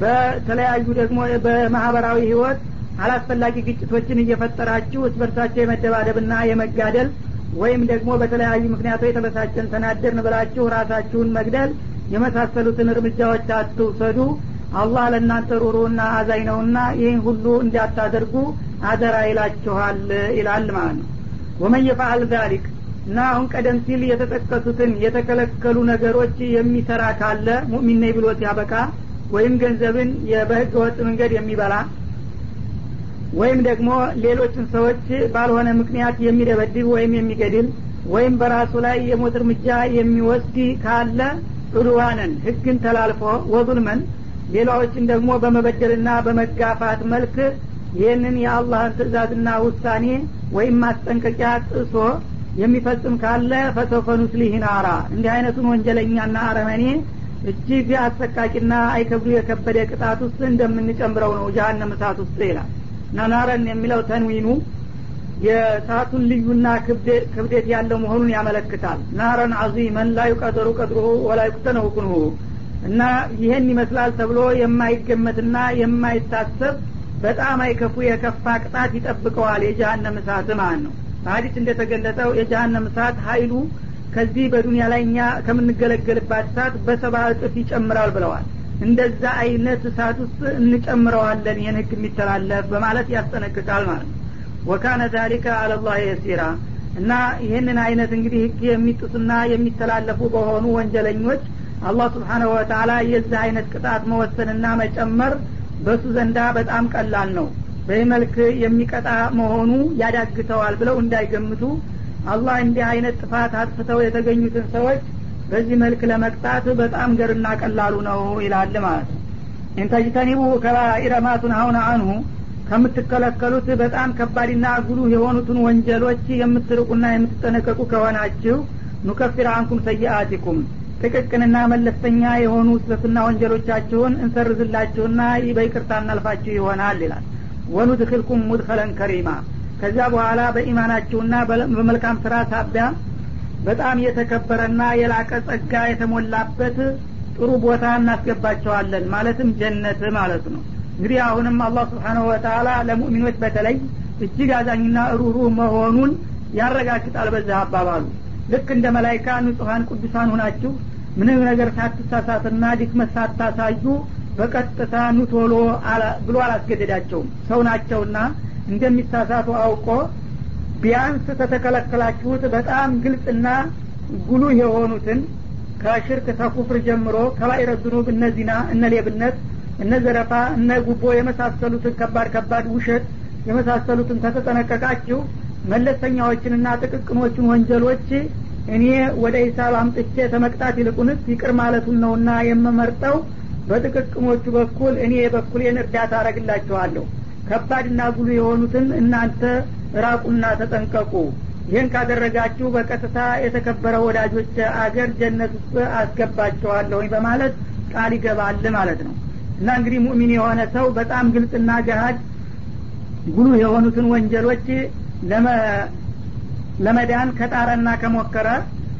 በተለያዩ ደግሞ በማህበራዊ ህይወት አላስፈላጊ ግጭቶችን እየፈጠራችሁ እስበርሳቸው የመደባደብና የመጋደል ወይም ደግሞ በተለያዩ ምክንያቶች የተበሳጨን ተናደርን ብላችሁ ራሳችሁን መግደል የመሳሰሉትን እርምጃዎች አትውሰዱ። አላህ ለእናንተ ሩሩና አዛኝ ነውና ይህን ሁሉ እንዳታደርጉ አደራ ይላችኋል ይላል ማለት ነው። ወመን የፈአል ዛሊክ እና አሁን ቀደም ሲል የተጠቀሱትን የተከለከሉ ነገሮች የሚሰራ ካለ ሙእሚን ብሎ ሲያበቃ ወይም ገንዘብን በህገ ወጥ መንገድ የሚበላ ወይም ደግሞ ሌሎችን ሰዎች ባልሆነ ምክንያት የሚደበድብ ወይም የሚገድል ወይም በራሱ ላይ የሞት እርምጃ የሚወስድ ካለ ዑድዋንን ህግን ተላልፎ ወዙልመን ሌላዎችን ደግሞ በመበደልና በመጋፋት መልክ ይህንን የአላህን ትእዛዝና ውሳኔ ወይም ማስጠንቀቂያ ጥሶ የሚፈጽም ካለ ፈሰውፈ ኑስሊህ እንዲህ አይነቱን ወንጀለኛና አረመኔ እጅግ አሰቃቂና አይከብዱ የከበደ ቅጣት ውስጥ እንደምንጨምረው ነው ጃሃንም እሳት ውስጥ ይላል እና ናረን የሚለው ተንዊኑ የእሳቱን ልዩና ክብደት ያለው መሆኑን ያመለክታል። ናረን አዚመን ላ ዩቀደሩ ቀድሩሁ ወላ ዩቅተነው እና ይህን ይመስላል ተብሎ የማይገመትና የማይታሰብ በጣም አይከፉ የከፋ ቅጣት ይጠብቀዋል የጀሀነም እሳት ማለት ነው። በሀዲስ እንደተገለጠው የጀሀነም እሳት ሀይሉ ከዚህ በዱንያ ላይ እኛ ከምንገለገልባት እሳት በሰባ እጥፍ ይጨምራል ብለዋል እንደዛ አይነት እሳት ውስጥ እንጨምረዋለን ይህን ህግ የሚተላለፍ በማለት ያስጠነቅቃል ማለት ነው። ወካነ ዛሊከ አለላህ የሲራ እና ይህንን አይነት እንግዲህ ህግ የሚጥሱና የሚተላለፉ በሆኑ ወንጀለኞች አላህ ስብሓናሁ ወተላ የዚህ አይነት ቅጣት መወሰንና መጨመር በሱ ዘንዳ በጣም ቀላል ነው። በዚህ መልክ የሚቀጣ መሆኑ ያዳግተዋል ብለው እንዳይገምቱ አላህ እንዲህ አይነት ጥፋት አጥፍተው የተገኙትን ሰዎች በዚህ መልክ ለመቅጣት በጣም ገርና ቀላሉ ነው ይላል ማለት ነው። ኢንተጅተኒቡ ከባኢረ አሁን አንሁ ከምትከለከሉት በጣም ከባድና ጉሉህ የሆኑትን ወንጀሎች የምትርቁና የምትጠነቀቁ ከሆናችሁ ኑከፊር አንኩም ሰይአቲኩም ጥቅቅንና መለስተኛ የሆኑ ስህተትና ወንጀሎቻችሁን እንሰርዝላችሁና በይቅርታ እናልፋችሁ ይሆናል ይላል። ወኑድክልኩም ሙድኸለን ከሪማ ከዚያ በኋላ በኢማናችሁና በመልካም ስራ ሳቢያ በጣም የተከበረና የላቀ ጸጋ የተሞላበት ጥሩ ቦታ እናስገባቸዋለን። ማለትም ጀነት ማለት ነው። እንግዲህ አሁንም አላህ ስብሓናሁ ወተላ ለሙእሚኖች በተለይ እጅግ አዛኝና ሩህሩህ መሆኑን ያረጋግጣል በዚህ አባባሉ። ልክ እንደ መላይካ ንጹሀን ቅዱሳን ሁናችሁ ምንም ነገር ሳትሳሳትና ድክመት ሳታሳዩ በቀጥታ ኑቶሎ ብሎ አላስገደዳቸውም። ሰው ናቸውና እንደሚሳሳቱ አውቆ ቢያንስ ተተከለከላችሁት በጣም ግልጽና ጉሉህ የሆኑትን ከሽርክ ተኩፍር ጀምሮ ከባይረ ዙኑብ እነ ዚና እነ ሌብነት እነ ዘረፋ እነ ጉቦ የመሳሰሉትን ከባድ ከባድ ውሸት የመሳሰሉትን ከተጠነቀቃችሁ መለስተኛዎችንና ጥቅቅኖችን ወንጀሎች እኔ ወደ ሂሳብ አምጥቼ ተመቅጣት ይልቁንስ ይቅር ማለቱን ነውና የምመርጠው። በጥቅቅኖቹ በኩል እኔ የበኩሌን እርዳታ አረግላችኋለሁ ከባድና ጉሉ የሆኑትን እናንተ ራቁና ተጠንቀቁ። ይህን ካደረጋችሁ በቀጥታ የተከበረ ወዳጆች አገር ጀነት ውስጥ አስገባቸዋለሁኝ በማለት ቃል ይገባል ማለት ነው። እና እንግዲህ ሙእሚን የሆነ ሰው በጣም ግልጽና ገሀድ ጉሉ የሆኑትን ወንጀሎች ለመዳን ከጣረና ከሞከረ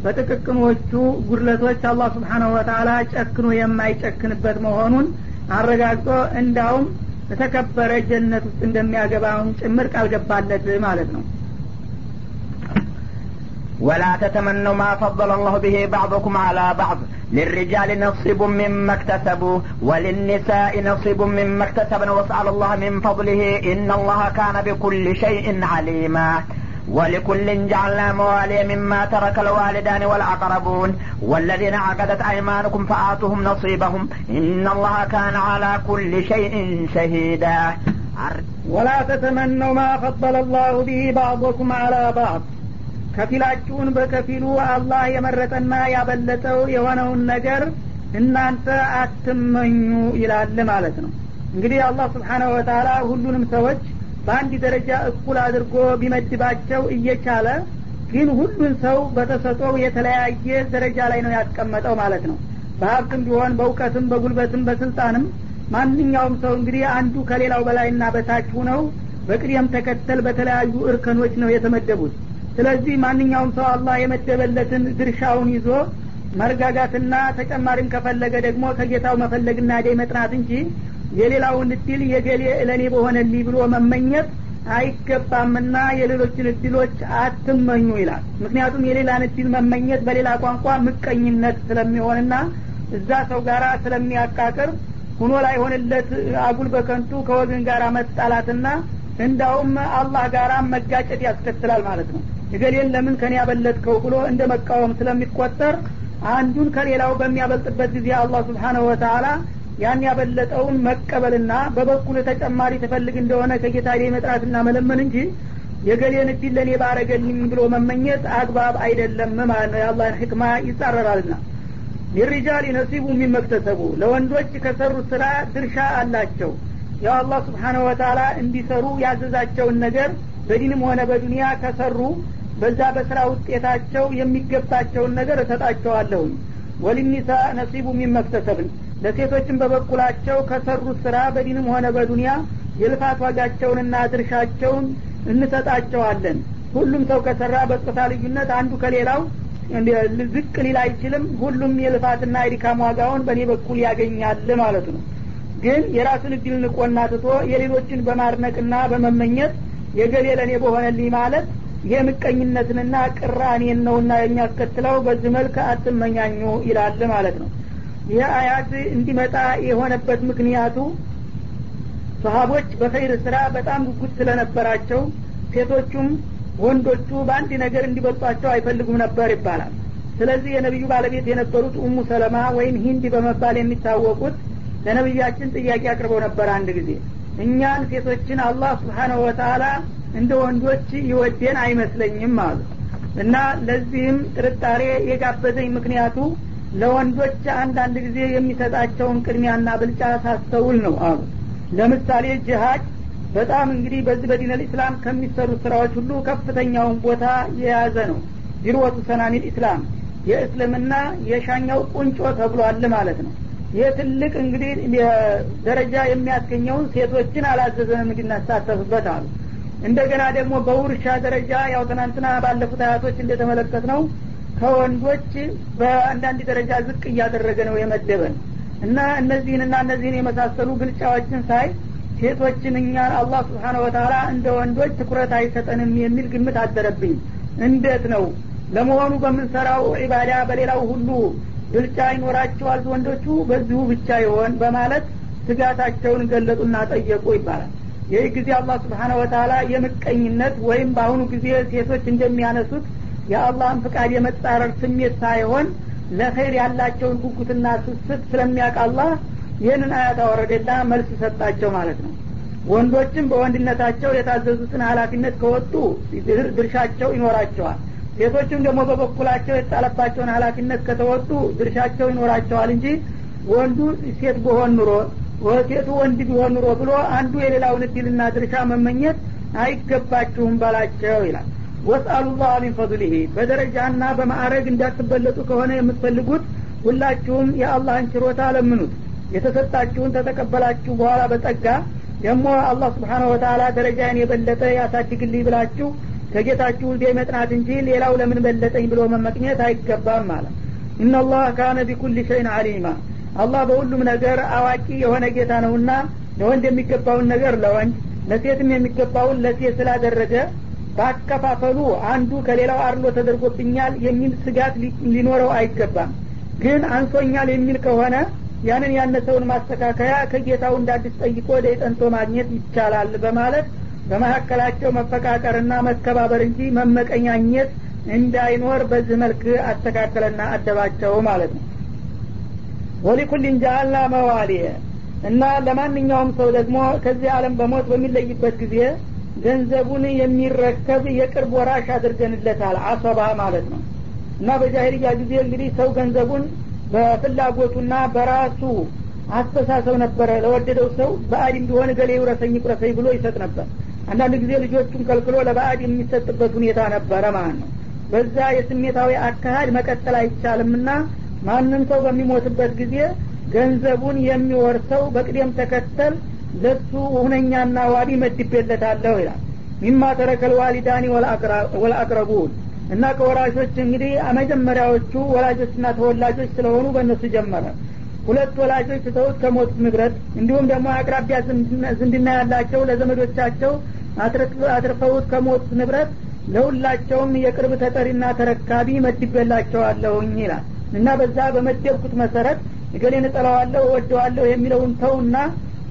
በጥቅቅኖቹ ጉድለቶች አላህ ስብሓናሁ ወተላ ጨክኖ የማይጨክንበት መሆኑን አረጋግጦ እንዳውም የተከበረ ጀነት ውስጥ እንደሚያገባውን ጭምር ቃል ገባለት ማለት ነው ولا تتمنوا ما فضل الله به بعضكم على بعض للرجال نصيب مما اكتسبوا وللنساء نصيب مما اكتسبن واسأل الله من فضله إن الله كان بكل شيء عليما ولكل جعلنا موالي مما ترك الوالدان والأقربون والذين عقدت أيمانكم فآتوهم نصيبهم إن الله كان على كل شيء شهيدا ولا تتمنوا ما فضل الله به بعضكم على بعض ከፊላችሁን በከፊሉ አላህ የመረጠና ያበለጠው የሆነውን ነገር እናንተ አትመኙ ይላል ማለት ነው እንግዲህ አላህ ስብሓናሁ ወተላ ሁሉንም ሰዎች በአንድ ደረጃ እኩል አድርጎ ቢመድባቸው እየቻለ ግን ሁሉን ሰው በተሰጠው የተለያየ ደረጃ ላይ ነው ያስቀመጠው ማለት ነው። በሀብትም ቢሆን በእውቀትም በጉልበትም በስልጣንም ማንኛውም ሰው እንግዲህ አንዱ ከሌላው በላይና በታች ሁነው በቅደም ተከተል በተለያዩ እርከኖች ነው የተመደቡት። ስለዚህ ማንኛውም ሰው አላህ የመደበለትን ድርሻውን ይዞ መረጋጋትና ተጨማሪም ከፈለገ ደግሞ ከጌታው መፈለግና ደይ መጥናት እንጂ የሌላውን እድል የገሌ እለኔ በሆነልኝ ብሎ መመኘት አይገባምና የሌሎችን እድሎች አትመኙ ይላል። ምክንያቱም የሌላን እድል መመኘት በሌላ ቋንቋ ምቀኝነት ስለሚሆንና እዛ ሰው ጋር ስለሚያቃቅር ሁኖ ላይሆንለት አጉል በከንቱ ከወገን ጋር መጣላትና እንዳውም አላህ ጋር መጋጨት ያስከትላል ማለት ነው። እገሌን ለምን ከኔ ያበለጥከው ብሎ እንደ መቃወም ስለሚቆጠር አንዱን ከሌላው በሚያበልጥበት ጊዜ አላህ ስብሓነሁ ወተላ ያን ያበለጠውን መቀበልና በበኩል ተጨማሪ ትፈልግ እንደሆነ ከጌታ ላይ መጥራትና መለመን እንጂ የገሌን እድል ለእኔ ባረገልኝ ብሎ መመኘት አግባብ አይደለም ማለት ነው። የአላህን ህክማ ይጻረራልና ሊሪጃል ነሲቡ የሚመክተሰቡ ለወንዶች ከሰሩት ስራ ድርሻ አላቸው። ያው አላህ ስብሓነሁ ወተላ እንዲሰሩ ያዘዛቸውን ነገር በዲንም ሆነ በዱንያ ከሰሩ በዛ በስራ ውጤታቸው የሚገባቸውን ነገር እሰጣቸዋለሁኝ። ወሊኒሳ ነሲቡ የሚመክተሰብን ለሴቶችም በበኩላቸው ከሰሩት ስራ በዲንም ሆነ በዱንያ የልፋት ዋጋቸውንና ድርሻቸውን እንሰጣቸዋለን። ሁሉም ሰው ከሰራ በጾታ ልዩነት አንዱ ከሌላው ዝቅ ሊል አይችልም። ሁሉም የልፋትና የድካም ዋጋውን በእኔ በኩል ያገኛል ማለት ነው። ግን የራሱን እድል ንቆና ትቶ የሌሎችን በማድነቅና በመመኘት የገሌ ለእኔ በሆነልኝ ማለት ይሄ ምቀኝነትንና ቅራኔን ነውና የሚያስከትለው በዚህ መልክ አትመኛኙ ይላል ማለት ነው ይህ አያት እንዲመጣ የሆነበት ምክንያቱ ሰሀቦች በኸይር ስራ በጣም ጉጉት ስለነበራቸው ሴቶቹም ወንዶቹ በአንድ ነገር እንዲበልጧቸው አይፈልጉም ነበር ይባላል። ስለዚህ የነቢዩ ባለቤት የነበሩት ኡሙ ሰለማ ወይም ሂንድ በመባል የሚታወቁት ለነቢያችን ጥያቄ አቅርበው ነበር አንድ ጊዜ። እኛን ሴቶችን አላህ ስብሓነሁ ወተላ እንደ ወንዶች ይወደን አይመስለኝም አሉ። እና ለዚህም ጥርጣሬ የጋበዘኝ ምክንያቱ ለወንዶች አንዳንድ ጊዜ የሚሰጣቸውን ቅድሚያና ብልጫ ሳስተውል ነው አሉ። ለምሳሌ ጅሀድ በጣም እንግዲህ በዚህ በዲነል ኢስላም ከሚሰሩ ስራዎች ሁሉ ከፍተኛውን ቦታ የያዘ ነው። ዚርወቱ ሰናኒል ኢስላም የእስልምና የሻኛው ቁንጮ ተብሏል ማለት ነው። ይህ ትልቅ እንግዲህ ደረጃ የሚያስገኘውን ሴቶችን አላዘዘንም እንዲናሳተፍበት አሉ። እንደገና ደግሞ በውርሻ ደረጃ ያው ትናንትና ባለፉት አያቶች እንደተመለከት ነው ከወንዶች በአንዳንድ ደረጃ ዝቅ እያደረገ ነው የመደበን። እና እነዚህንና እነዚህን የመሳሰሉ ግልጫዎችን ሳይ ሴቶችን እኛን አላህ ስብሓነ ወተላ እንደ ወንዶች ትኩረት አይሰጠንም የሚል ግምት አደረብኝ። እንዴት ነው? ለመሆኑ በምንሰራው ዒባዳ በሌላው ሁሉ ብልጫ ይኖራቸዋል ወንዶቹ? በዚሁ ብቻ ይሆን በማለት ስጋታቸውን ገለጡና ጠየቁ ይባላል። ይህ ጊዜ አላህ ስብሓነ ወተላ የምቀኝነት ወይም በአሁኑ ጊዜ ሴቶች እንደሚያነሱት የአላህን ፍቃድ የመጻረር ስሜት ሳይሆን ለኸይር ያላቸውን ጉጉትና ስስት ስለሚያውቅ አላህ ይህንን አያት አወረደና መልስ ሰጣቸው ማለት ነው። ወንዶችም በወንድነታቸው የታዘዙትን ሀላፊነት ከወጡ ድርሻቸው ይኖራቸዋል። ሴቶችም ደግሞ በበኩላቸው የተጣለባቸውን ሀላፊነት ከተወጡ ድርሻቸው ይኖራቸዋል እንጂ ወንዱ ሴት በሆን ኑሮ ሴቱ ወንድ ቢሆን ኑሮ ብሎ አንዱ የሌላውን እድልና ድርሻ መመኘት አይገባችሁም በላቸው ይላል ወስአሉ ላህ ሚን ፈضሊህ በደረጃና በማዕረግ እንዳትበለጡ ከሆነ የምትፈልጉት ሁላችሁም የአላህን ችሮታ ለምኑት። የተሰጣችሁን ተተቀበላችሁ በኋላ በጸጋ ደግሞ አላህ ስብሓነሁ ወተላ ደረጃን የበለጠ ያሳድግልኝ ብላችሁ ከጌታችሁ ዜ መጥናት እንጂ ሌላው ለምን በለጠኝ ብሎ መመቅኘት አይገባም ማለት ኢናላህ ካነ ቢኩል ሸይን አሊማ አላህ በሁሉም ነገር አዋቂ የሆነ ጌታ ነውና ለወንድ የሚገባውን ነገር ለወንድ ለሴትም የሚገባውን ለሴት ስላደረገ ባከፋፈሉ አንዱ ከሌላው አርሎ ተደርጎብኛል የሚል ስጋት ሊኖረው አይገባም። ግን አንሶኛል የሚል ከሆነ ያንን ያነሰውን ማስተካከያ ከጌታው እንዳዲስ ጠይቆ ደይጠንቶ ማግኘት ይቻላል በማለት በመካከላቸው መፈቃቀርና መከባበር እንጂ መመቀኛኘት እንዳይኖር በዚህ መልክ አስተካከለና አደባቸው ማለት ነው። ወሊኩልን ጃአልና መዋሊየ እና ለማንኛውም ሰው ደግሞ ከዚህ ዓለም በሞት በሚለይበት ጊዜ ገንዘቡን የሚረከብ የቅርብ ወራሽ አድርገንለታል። አሰባ ማለት ነው። እና በጃሂልያ ጊዜ እንግዲህ ሰው ገንዘቡን በፍላጎቱና በራሱ አስተሳሰብ ነበረ። ለወደደው ሰው በአድ እንዲሆን ገሌ ውረሰኝ ቁረሰኝ ብሎ ይሰጥ ነበር። አንዳንድ ጊዜ ልጆቹን ከልክሎ ለበአድ የሚሰጥበት ሁኔታ ነበረ ማለት ነው። በዛ የስሜታዊ አካሃድ መቀጠል አይቻልምና ማንም ሰው በሚሞትበት ጊዜ ገንዘቡን የሚወርሰው በቅደም ተከተል ለሱ ሁነኛና ዋቢ መድቤለታለሁ ይላል። ሚማ ተረከል ዋሊዳኒ ወልአቅረቡን እና ከወራሾች እንግዲህ መጀመሪያዎቹ ወላጆችና ተወላጆች ስለሆኑ በእነሱ ጀመረ። ሁለት ወላጆች ትተውት ከሞቱት ንብረት እንዲሁም ደግሞ አቅራቢያ ዝንድና ያላቸው ለዘመዶቻቸው አትርፈውት ከሞቱት ንብረት ለሁላቸውም የቅርብ ተጠሪና ተረካቢ መድቤላቸዋለሁኝ ይላል። እና በዛ በመደብኩት መሰረት እገሌን እጠላዋለሁ እወደዋለሁ የሚለውን ተውና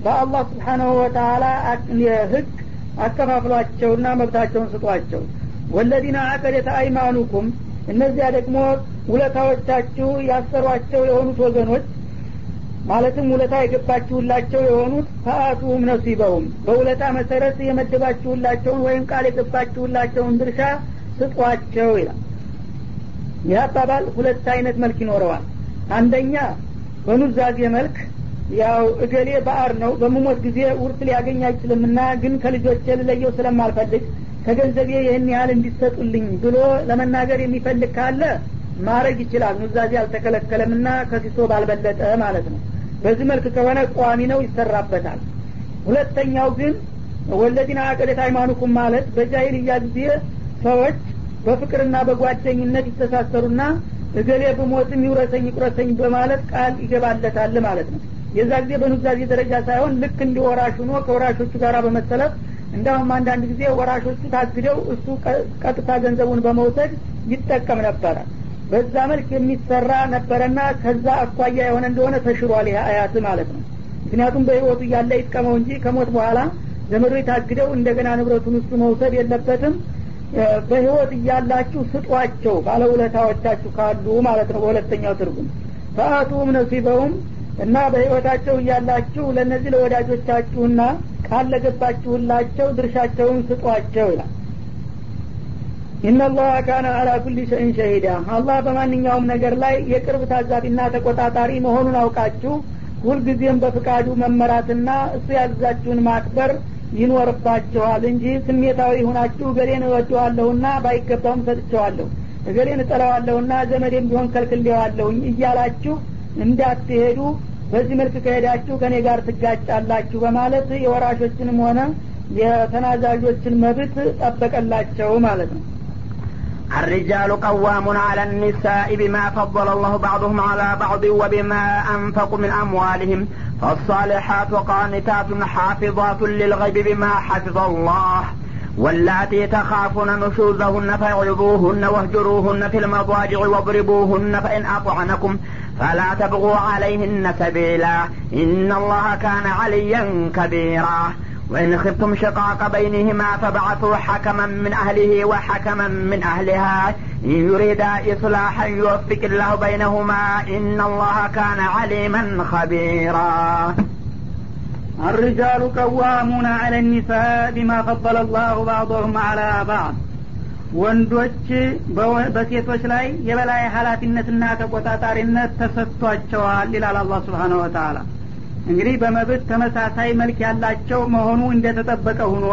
በአላህ ስብሓናሁ ወተላ ህግ አከፋፍሏቸውና መብታቸውን ስጧቸው። ወለዚነ አቀደተ አይማኑኩም እነዚያ ደግሞ ውለታዎቻችሁ ያሰሯቸው የሆኑት ወገኖች ማለትም ውለታ የገባችሁላቸው የሆኑት ፈአቱሁም ነሲበውም በውለታ መሰረት የመደባችሁላቸውን ወይም ቃል የገባችሁላቸውን ድርሻ ስጧቸው ይላል። ይህ አባባል ሁለት አይነት መልክ ይኖረዋል። አንደኛ በኑዛዜ መልክ ያው እገሌ በአር ነው። በምሞት ጊዜ ውርስ ሊያገኝ አይችልምና ግን ከልጆቼ ልለየው ስለማልፈልግ ከገንዘቤ ይህን ያህል እንዲሰጡልኝ ብሎ ለመናገር የሚፈልግ ካለ ማድረግ ይችላል። ኑዛዜ አልተከለከለምና ከሲሶ ባልበለጠ ማለት ነው። በዚህ መልክ ከሆነ ቋሚ ነው ይሰራበታል። ሁለተኛው ግን ወለዲና አቀደት ሃይማኑኩም ማለት በጃሂልያ ጊዜ ሰዎች በፍቅርና በጓደኝነት ይተሳሰሩና እገሌ ብሞትም ይውረሰኝ ይቁረሰኝ በማለት ቃል ይገባለታል ማለት ነው የዛ ጊዜ በኑዛዜ ደረጃ ሳይሆን ልክ እንዲ ወራሽ ሆኖ ከወራሾቹ ጋር በመሰለፍ እንዳሁም አንዳንድ ጊዜ ወራሾቹ ታግደው እሱ ቀጥታ ገንዘቡን በመውሰድ ይጠቀም ነበረ። በዛ መልክ የሚሰራ ነበረና ከዛ አኳያ የሆነ እንደሆነ ተሽሯል ይህ አያት ማለት ነው። ምክንያቱም በህይወቱ እያለ ይጥቀመው እንጂ ከሞት በኋላ ዘመዶች ታግደው እንደገና ንብረቱን እሱ መውሰድ የለበትም። በህይወት እያላችሁ ስጧቸው ባለውለታዎቻችሁ ካሉ ማለት ነው በሁለተኛው ትርጉም። ፈአቱም ነሲበውም እና በህይወታቸው እያላችሁ ለእነዚህ ለወዳጆቻችሁና ቃል ለገባችሁላቸው ድርሻቸውን ስጧቸው ይላል። ኢነላህ ካነ አላ ኩሊ ሸይን ሸሂዳ። አላህ በማንኛውም ነገር ላይ የቅርብ ታዛቢና ተቆጣጣሪ መሆኑን አውቃችሁ ሁልጊዜም በፍቃዱ መመራትና እሱ ያዛችሁን ማክበር ይኖርባችኋል እንጂ ስሜታዊ ሁናችሁ ገሌን እወደዋለሁና ባይገባውም ሰጥቸዋለሁ እገሌን እጠለዋለሁና ዘመዴም ቢሆን ከልክሌዋለሁኝ እያላችሁ እንዳትሄዱ በዚህ መልክ ከሄዳችሁ ከእኔ ጋር ትጋጫላችሁ በማለት የወራሾችንም ሆነ የተናዛዦችን መብት ጠበቀላቸው ማለት ነው الرجال قوامون على النساء بما فضل الله بعضهم على بعض وبما أنفقوا من أموالهم فالصالحات قانتات حافظات للغيب بما حفظ الله واللاتي تخافون نشوزهن فعظوهن واهجروهن في المضاجع واضربوهن فإن أطعنكم فلا تبغوا عليهن سبيلا إن الله كان عليا كبيرا. وإن خفتم شقاق بينهما فابعثوا حكما من أهله وحكما من أهلها. إن يريدا إصلاحا يوفق الله بينهما إن الله كان عليما خبيرا. الرجال قوامون على النساء بما فضل الله بعضهم على بعض ወንዶች በሴቶች ላይ የበላይ ኃላፊነትና ተቆጣጣሪነት ተሰጥቷቸዋል ይላል አላህ ስብሓነ ወተአላ እንግዲህ በመብት ተመሳሳይ መልክ ያላቸው መሆኑ እንደተጠበቀ ሁኖ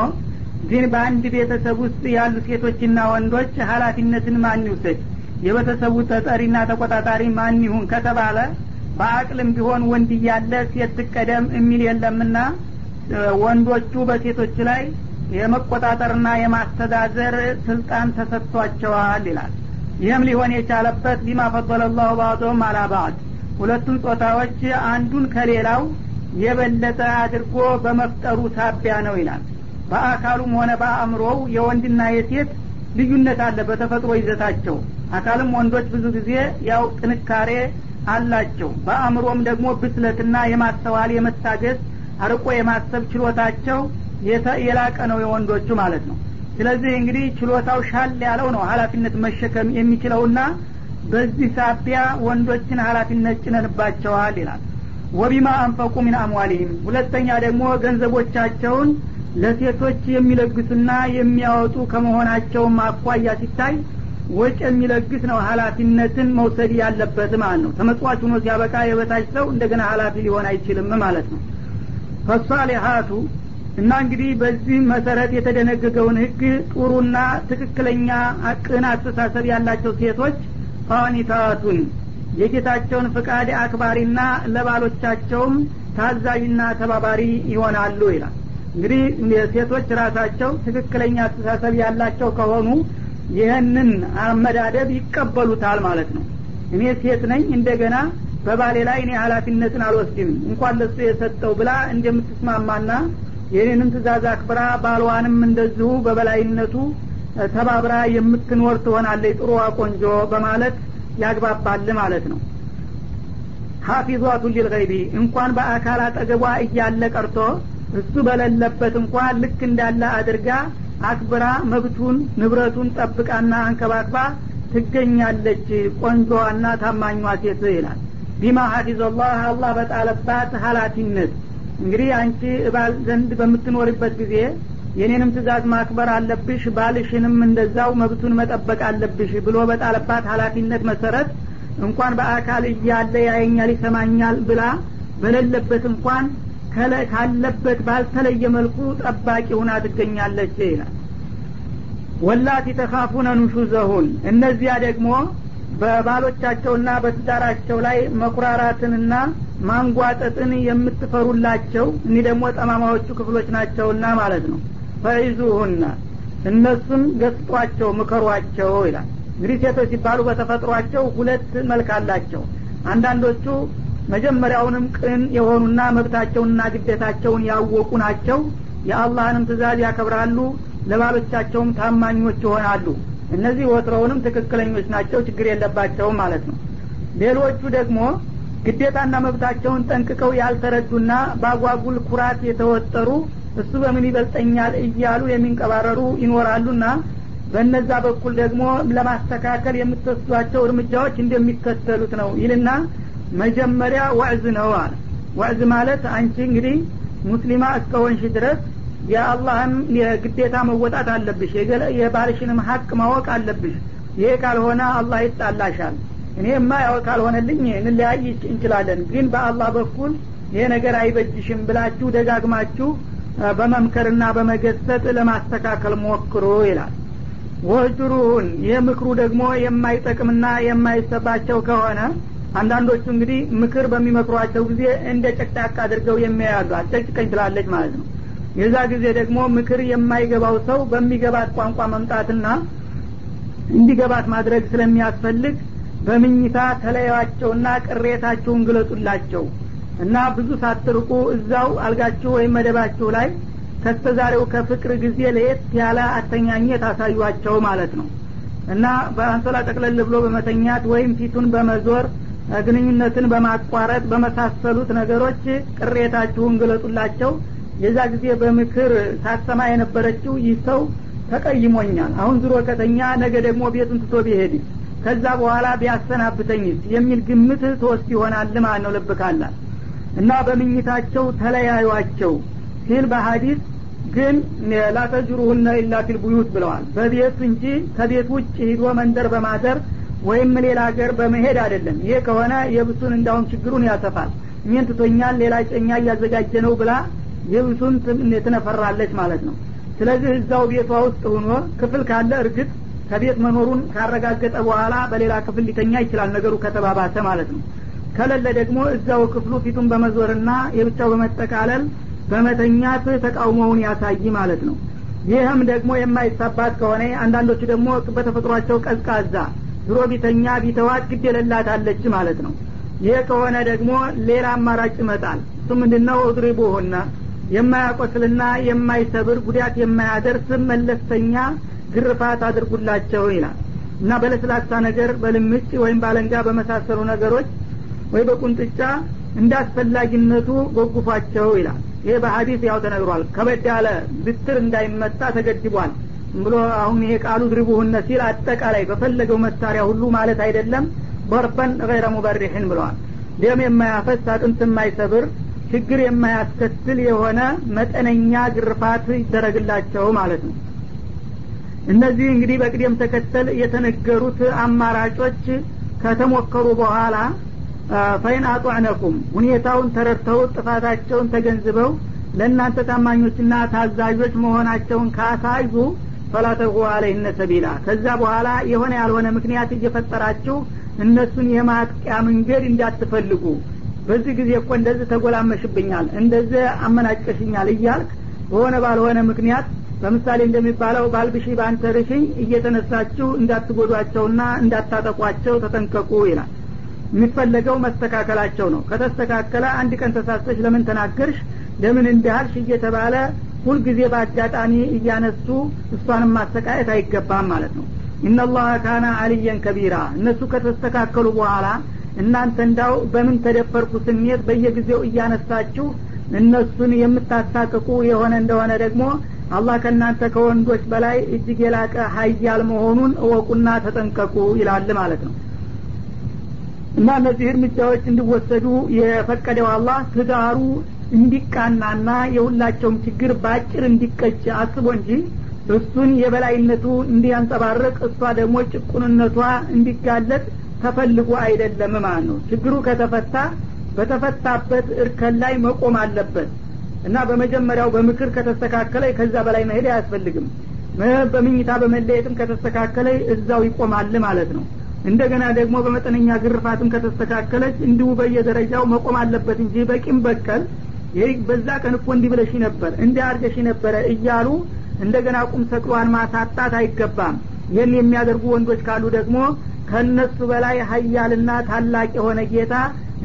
ግን በአንድ ቤተሰብ ውስጥ ያሉ ሴቶችና ወንዶች ኃላፊነትን ማን ይውሰድ የቤተሰቡ ተጠሪና ተቆጣጣሪ ማን ይሁን ከተባለ በአቅልም ቢሆን ወንድ እያለ ሴት ትቀደም የሚል የለምና ወንዶቹ በሴቶች ላይ የመቆጣጠርና የማስተዳደር ስልጣን ተሰጥቷቸዋል ይላል። ይህም ሊሆን የቻለበት ቢማ ፈضለ ባዕዶም አላ ሁለቱም ጾታዎች አንዱን ከሌላው የበለጠ አድርጎ በመፍጠሩ ሳቢያ ነው ይላል። በአካሉም ሆነ በአእምሮው የወንድና የሴት ልዩነት አለ በተፈጥሮ ይዘታቸው። አካልም ወንዶች ብዙ ጊዜ ያው ጥንካሬ አላቸው። በአእምሮም ደግሞ ብስለትና የማስተዋል የመታገስ አርቆ የማሰብ ችሎታቸው የላቀ ነው የወንዶቹ ማለት ነው። ስለዚህ እንግዲህ ችሎታው ሻል ያለው ነው ሀላፊነት መሸከም የሚችለውና በዚህ ሳቢያ ወንዶችን ሀላፊነት ጭነንባቸዋል ይላል። ወቢማ አንፈቁ ሚን አምዋሊህም ሁለተኛ ደግሞ ገንዘቦቻቸውን ለሴቶች የሚለግሱና የሚያወጡ ከመሆናቸውም አኳያ ሲታይ ወጭ የሚለግስ ነው ሀላፊነትን መውሰድ ያለበት ማለት ነው። ተመጽዋች ሆኖ ሲያበቃ የበታች ሰው እንደገና ሀላፊ ሊሆን አይችልም ማለት ነው። ፈሷሊሀቱ እና እንግዲህ በዚህ መሰረት የተደነገገውን ህግ ጥሩና ትክክለኛ ቅን አስተሳሰብ ያላቸው ሴቶች ቃኒታቱን የጌታቸውን ፍቃድ አክባሪና ለባሎቻቸውም ታዛዥና ተባባሪ ይሆናሉ ይላል። እንግዲህ ሴቶች ራሳቸው ትክክለኛ አስተሳሰብ ያላቸው ከሆኑ ይህንን አመዳደብ ይቀበሉታል ማለት ነው። እኔ ሴት ነኝ እንደገና በባሌ ላይ እኔ ሀላፊነትን አልወስድም። እንኳን ለሱ የሰጠው ብላ እንደምትስማማና የኔንም ትእዛዝ አክብራ ባልዋንም እንደዚሁ በበላይነቱ ተባብራ የምትኖር ትሆናለች ጥሩዋ ቆንጆ በማለት ያግባባል ማለት ነው። ሀፊዟቱ ሊልገይቢ እንኳን በአካል አጠገቧ እያለ ቀርቶ እሱ በሌለበት እንኳን ልክ እንዳለ አድርጋ አክብራ መብቱን ንብረቱን ጠብቃና አንከባክባ ትገኛለች ቆንጆዋና ታማኟ ሴት ይላል። ቢማ ሀፊዘላህ አላህ በጣለባት ሀላፊነት እንግዲህ አንቺ ባል ዘንድ በምትኖርበት ጊዜ የኔንም ትእዛዝ ማክበር አለብሽ ባልሽንም እንደዛው መብቱን መጠበቅ አለብሽ ብሎ በጣለባት ሀላፊነት መሰረት እንኳን በአካል እያለ ያየኛል ይሰማኛል ብላ በሌለበት እንኳን ካለበት ባልተለየ መልኩ ጠባቂ ሁና ትገኛለች ይላል። ወላቲ ተካፉነ ኑሹዘሁን እነዚያ ደግሞ በባሎቻቸውና በትዳራቸው ላይ መኩራራትንና ማንጓጠጥን የምትፈሩላቸው እኒህ ደግሞ ጠማማዎቹ ክፍሎች ናቸውና ማለት ነው። ፈይዙሁና እነሱን ገስጧቸው ምከሯቸው ይላል። እንግዲህ ሴቶች ሲባሉ በተፈጥሯቸው ሁለት መልክ አላቸው። አንዳንዶቹ መጀመሪያውንም ቅን የሆኑና መብታቸውንና ግዴታቸውን ያወቁ ናቸው። የአላህንም ትእዛዝ ያከብራሉ ለባሎቻቸውም ታማኞች ይሆናሉ። እነዚህ ወትሮውንም ትክክለኞች ናቸው ችግር የለባቸውም ማለት ነው። ሌሎቹ ደግሞ ግዴታና መብታቸውን ጠንቅቀው ያልተረዱና በአጓጉል ኩራት የተወጠሩ እሱ በምን ይበልጠኛል እያሉ የሚንቀባረሩ ይኖራሉና በነዛ በኩል ደግሞ ለማስተካከል የምትወስዷቸው እርምጃዎች እንደሚከተሉት ነው ይልና መጀመሪያ ወዕዝ ነው አለ። ወዕዝ ማለት አንቺ እንግዲህ ሙስሊማ እስከሆንሽ ድረስ የአላህን ግዴታ መወጣት አለብሽ የባልሽንም ሀቅ ማወቅ አለብሽ። ይሄ ካልሆነ አላህ ይጣላሻል። እኔማ ያው ካልሆነልኝ እንለያይ እንችላለን። ግን በአላህ በኩል ይሄ ነገር አይበጅሽም ብላችሁ ደጋግማችሁ በመምከርና በመገሰጥ ለማስተካከል ሞክሮ ይላል። ወጅሩሁን ይህ ምክሩ ደግሞ የማይጠቅምና የማይሰባቸው ከሆነ አንዳንዶቹ እንግዲህ ምክር በሚመክሯቸው ጊዜ እንደ ጨቅጫቃ አድርገው የሚያያሉ አጨቅጭቀኝ ትላለች ማለት ነው። የዛ ጊዜ ደግሞ ምክር የማይገባው ሰው በሚገባት ቋንቋ መምጣትና እንዲገባት ማድረግ ስለሚያስፈልግ በምኝታ ተለያቸውና ቅሬታችሁን ግለጡላቸው እና ብዙ ሳትርቁ እዛው አልጋችሁ ወይም መደባችሁ ላይ ከስተዛሬው ከፍቅር ጊዜ ለየት ያለ አተኛኘት አሳዩቸው ማለት ነው። እና በአንሶላ ጠቅለል ብሎ በመተኛት ወይም ፊቱን በመዞር ግንኙነትን በማቋረጥ በመሳሰሉት ነገሮች ቅሬታችሁን ግለጡላቸው። የዛ ጊዜ በምክር ሳሰማ የነበረችው ይህ ሰው ተቀይሞኛል። አሁን ዝሮ ከተኛ ነገ ደግሞ ቤቱን ትቶ ቢሄድ ከዛ በኋላ ቢያሰናብተኝስ የሚል ግምት ተወስድ ይሆናል ማለት ነው። ልብ ካላት እና በምኝታቸው ተለያዩቸው ሲል በሀዲስ ግን ላተጅሩሁነ ኢላ ፊል ብለዋል። በቤቱ እንጂ ከቤት ውጭ ሂዶ መንደር በማደር ወይም ሌላ ሀገር በመሄድ አይደለም። ይሄ ከሆነ የብሱን እንዳሁም ችግሩን ያሰፋል። እኔን ትቶኛል ሌላ ጨኛ እያዘጋጀ ነው ብላ የብሱን ትነፈራለች ማለት ነው። ስለዚህ እዛው ቤቷ ውስጥ ሆኖ ክፍል ካለ እርግጥ ከቤት መኖሩን ካረጋገጠ በኋላ በሌላ ክፍል ሊተኛ ይችላል ነገሩ ከተባባሰ ማለት ነው። ከሌለ ደግሞ እዛው ክፍሉ ፊቱን በመዞርና የብቻው በመጠቃለል በመተኛት ተቃውሞውን ያሳይ ማለት ነው። ይህም ደግሞ የማይሳባት ከሆነ አንዳንዶቹ ደግሞ በተፈጥሯቸው ቀዝቃዛ ድሮ ቢተኛ ቢተዋት ግድ የሌላታለች ማለት ነው። ይህ ከሆነ ደግሞ ሌላ አማራጭ ይመጣል። እሱ ምንድነው? እድሪቡሁና የማያቆስልና የማይሰብር ጉዳት የማያደርስ መለስተኛ ግርፋት አድርጉላቸው ይላል። እና በለስላሳ ነገር በልምጭ ወይም ባለንጋ በመሳሰሉ ነገሮች ወይ በቁንጥጫ እንደ ጎጉፏቸው ይላል። ይሄ በሀዲስ ያው ተነግሯል። ከበድ ያለ ብትር እንዳይመታ ተገድቧል ብሎ አሁን ይሄ ቃሉ ድሪቡሁነ ሲል አጠቃላይ በፈለገው መሳሪያ ሁሉ ማለት አይደለም በርበን ገይረ ሙበሪሕን ብለዋል። ደም የማያፈስ አጥንት የማይሰብር ችግር የማያስከትል የሆነ መጠነኛ ግርፋት ይደረግላቸው ማለት ነው። እነዚህ እንግዲህ በቅደም ተከተል የተነገሩት አማራጮች ከተሞከሩ በኋላ ፈይን አጧዕነኩም ሁኔታውን ተረድተው ጥፋታቸውን ተገንዝበው ለእናንተ ታማኞችና ታዛዦች መሆናቸውን ካሳዩ ፈላተጉ አለይነ ሰቢላ። ከዛ በኋላ የሆነ ያልሆነ ምክንያት እየፈጠራችሁ እነሱን የማጥቂያ መንገድ እንዳትፈልጉ። በዚህ ጊዜ እኮ እንደዚህ ተጎላመሽብኛል እንደዚህ አመናጨሽኛል እያልክ በሆነ ባልሆነ ምክንያት ለምሳሌ እንደሚባለው ባልብሺ በአንተ ርሽኝ እየተነሳችሁ እንዳትጎዷቸውና እንዳታጠቋቸው ተጠንቀቁ ይላል። የሚፈለገው መስተካከላቸው ነው። ከተስተካከለ አንድ ቀን ተሳስተሽ ለምን ተናገርሽ? ለምን እንዳልሽ እየተባለ ሁልጊዜ በአጋጣሚ እያነሱ እሷንም ማሰቃየት አይገባም ማለት ነው። ኢነላህ ካነ አልየን ከቢራ። እነሱ ከተስተካከሉ በኋላ እናንተ እንዳው በምን ተደፈርኩ ስሜት በየጊዜው እያነሳችሁ እነሱን የምታሳቅቁ የሆነ እንደሆነ ደግሞ አላህ ከእናንተ ከወንዶች በላይ እጅግ የላቀ ሀያል መሆኑን እወቁና ተጠንቀቁ ይላል ማለት ነው። እና እነዚህ እርምጃዎች እንዲወሰዱ የፈቀደው አላህ ትዳሩ እንዲቃናና የሁላቸውም ችግር በአጭር እንዲቀጭ አስቦ እንጂ እሱን የበላይነቱ እንዲያንጸባርቅ እሷ ደግሞ ጭቁንነቷ እንዲጋለጥ ተፈልጎ አይደለም ማለት ነው። ችግሩ ከተፈታ በተፈታበት እርከን ላይ መቆም አለበት እና በመጀመሪያው በምክር ከተስተካከለ ከዛ በላይ መሄድ አያስፈልግም። በምኝታ በመለየትም ከተስተካከለ እዛው ይቆማል ማለት ነው። እንደገና ደግሞ በመጠነኛ ግርፋትም ከተስተካከለች እንዲሁ በየደረጃው መቆም አለበት እንጂ በቂም በቀል ይህ በዛ ቀን እኮ እንዲህ ብለሽ ነበር እንዲህ አርገሽ ነበረ እያሉ እንደገና ቁም ሰቅሏን ማሳጣት አይገባም። ይህን የሚያደርጉ ወንዶች ካሉ ደግሞ ከእነሱ በላይ ሀያልና ታላቅ የሆነ ጌታ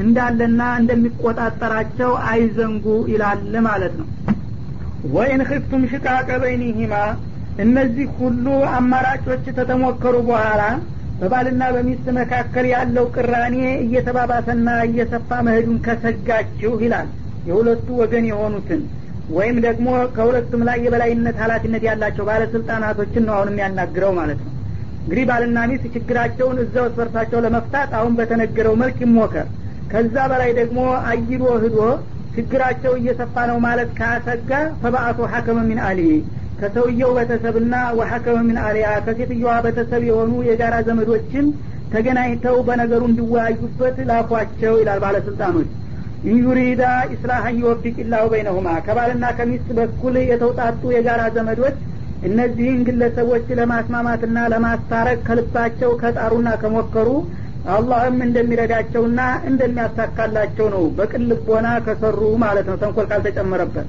እንዳለና እንደሚቆጣጠራቸው አይዘንጉ ይላል ማለት ነው። ወይን ክፍቱም ሽቃቀ በይኒሂማ እነዚህ ሁሉ አማራጮች ከተሞከሩ በኋላ በባልና በሚስት መካከል ያለው ቅራኔ እየተባባሰና እየሰፋ መሄዱን ከሰጋችሁ ይላል የሁለቱ ወገን የሆኑትን ወይም ደግሞ ከሁለቱም ላይ የበላይነት ሀላፊነት ያላቸው ባለስልጣናቶችን ነው አሁን የሚያናግረው ማለት ነው። እንግዲህ ባልና ሚስት ችግራቸውን እዛው ስበርሳቸው ለመፍታት አሁን በተነገረው መልክ ይሞከር። ከዛ በላይ ደግሞ አይሎ ህዶ ችግራቸው እየሰፋ ነው ማለት ካሰጋ ፈበአቱ ሐከመ ሚን አሊሂ ከሰውየው ቤተሰብና ወሐከመ ሚን አሊያ ከሴትየዋ ቤተሰብ የሆኑ የጋራ ዘመዶችን ተገናኝተው በነገሩ እንዲወያዩበት ላኳቸው ይላል ባለስልጣኖች ኢንዩሪዳ ኢስላሀን ይወፊቅ ላሁ በይነሁማ። ከባልና ከሚስት በኩል የተውጣጡ የጋራ ዘመዶች እነዚህን ግለሰቦች ለማስማማትና ለማስታረቅ ከልባቸው ከጣሩና ከሞከሩ አላህም እንደሚረዳቸውና እንደሚያሳካላቸው ነው። በቅን ልቦና ከሰሩ ማለት ነው። ተንኮል ካልተጨመረበት።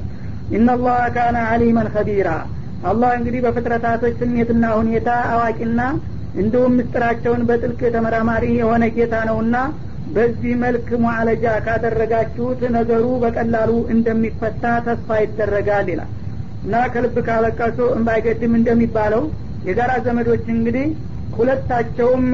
ኢናላህ ካነ አሊመን ከቢራ አላህ እንግዲህ በፍጥረታቶች ስሜትና ሁኔታ አዋቂና እንዲሁም ምስጢራቸውን በጥልቅ ተመራማሪ የሆነ ጌታ ነውና በዚህ መልክ ሙዓለጃ ካደረጋችሁት ነገሩ በቀላሉ እንደሚፈታ ተስፋ ይደረጋል ይላል። እና ከልብ ካለቀሱ እምባይገድም እንደሚባለው የጋራ ዘመዶች እንግዲህ ሁለታቸውም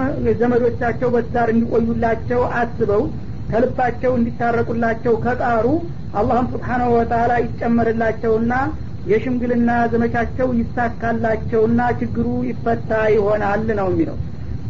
ዘመዶቻቸው በትዳር እንዲቆዩላቸው አስበው ከልባቸው እንዲታረቁላቸው ከጣሩ አላህም ስብሓናሁ ወተላ ይጨመርላቸውና የሽምግልና ዘመቻቸው ይሳካላቸውና ችግሩ ይፈታ ይሆናል ነው የሚለው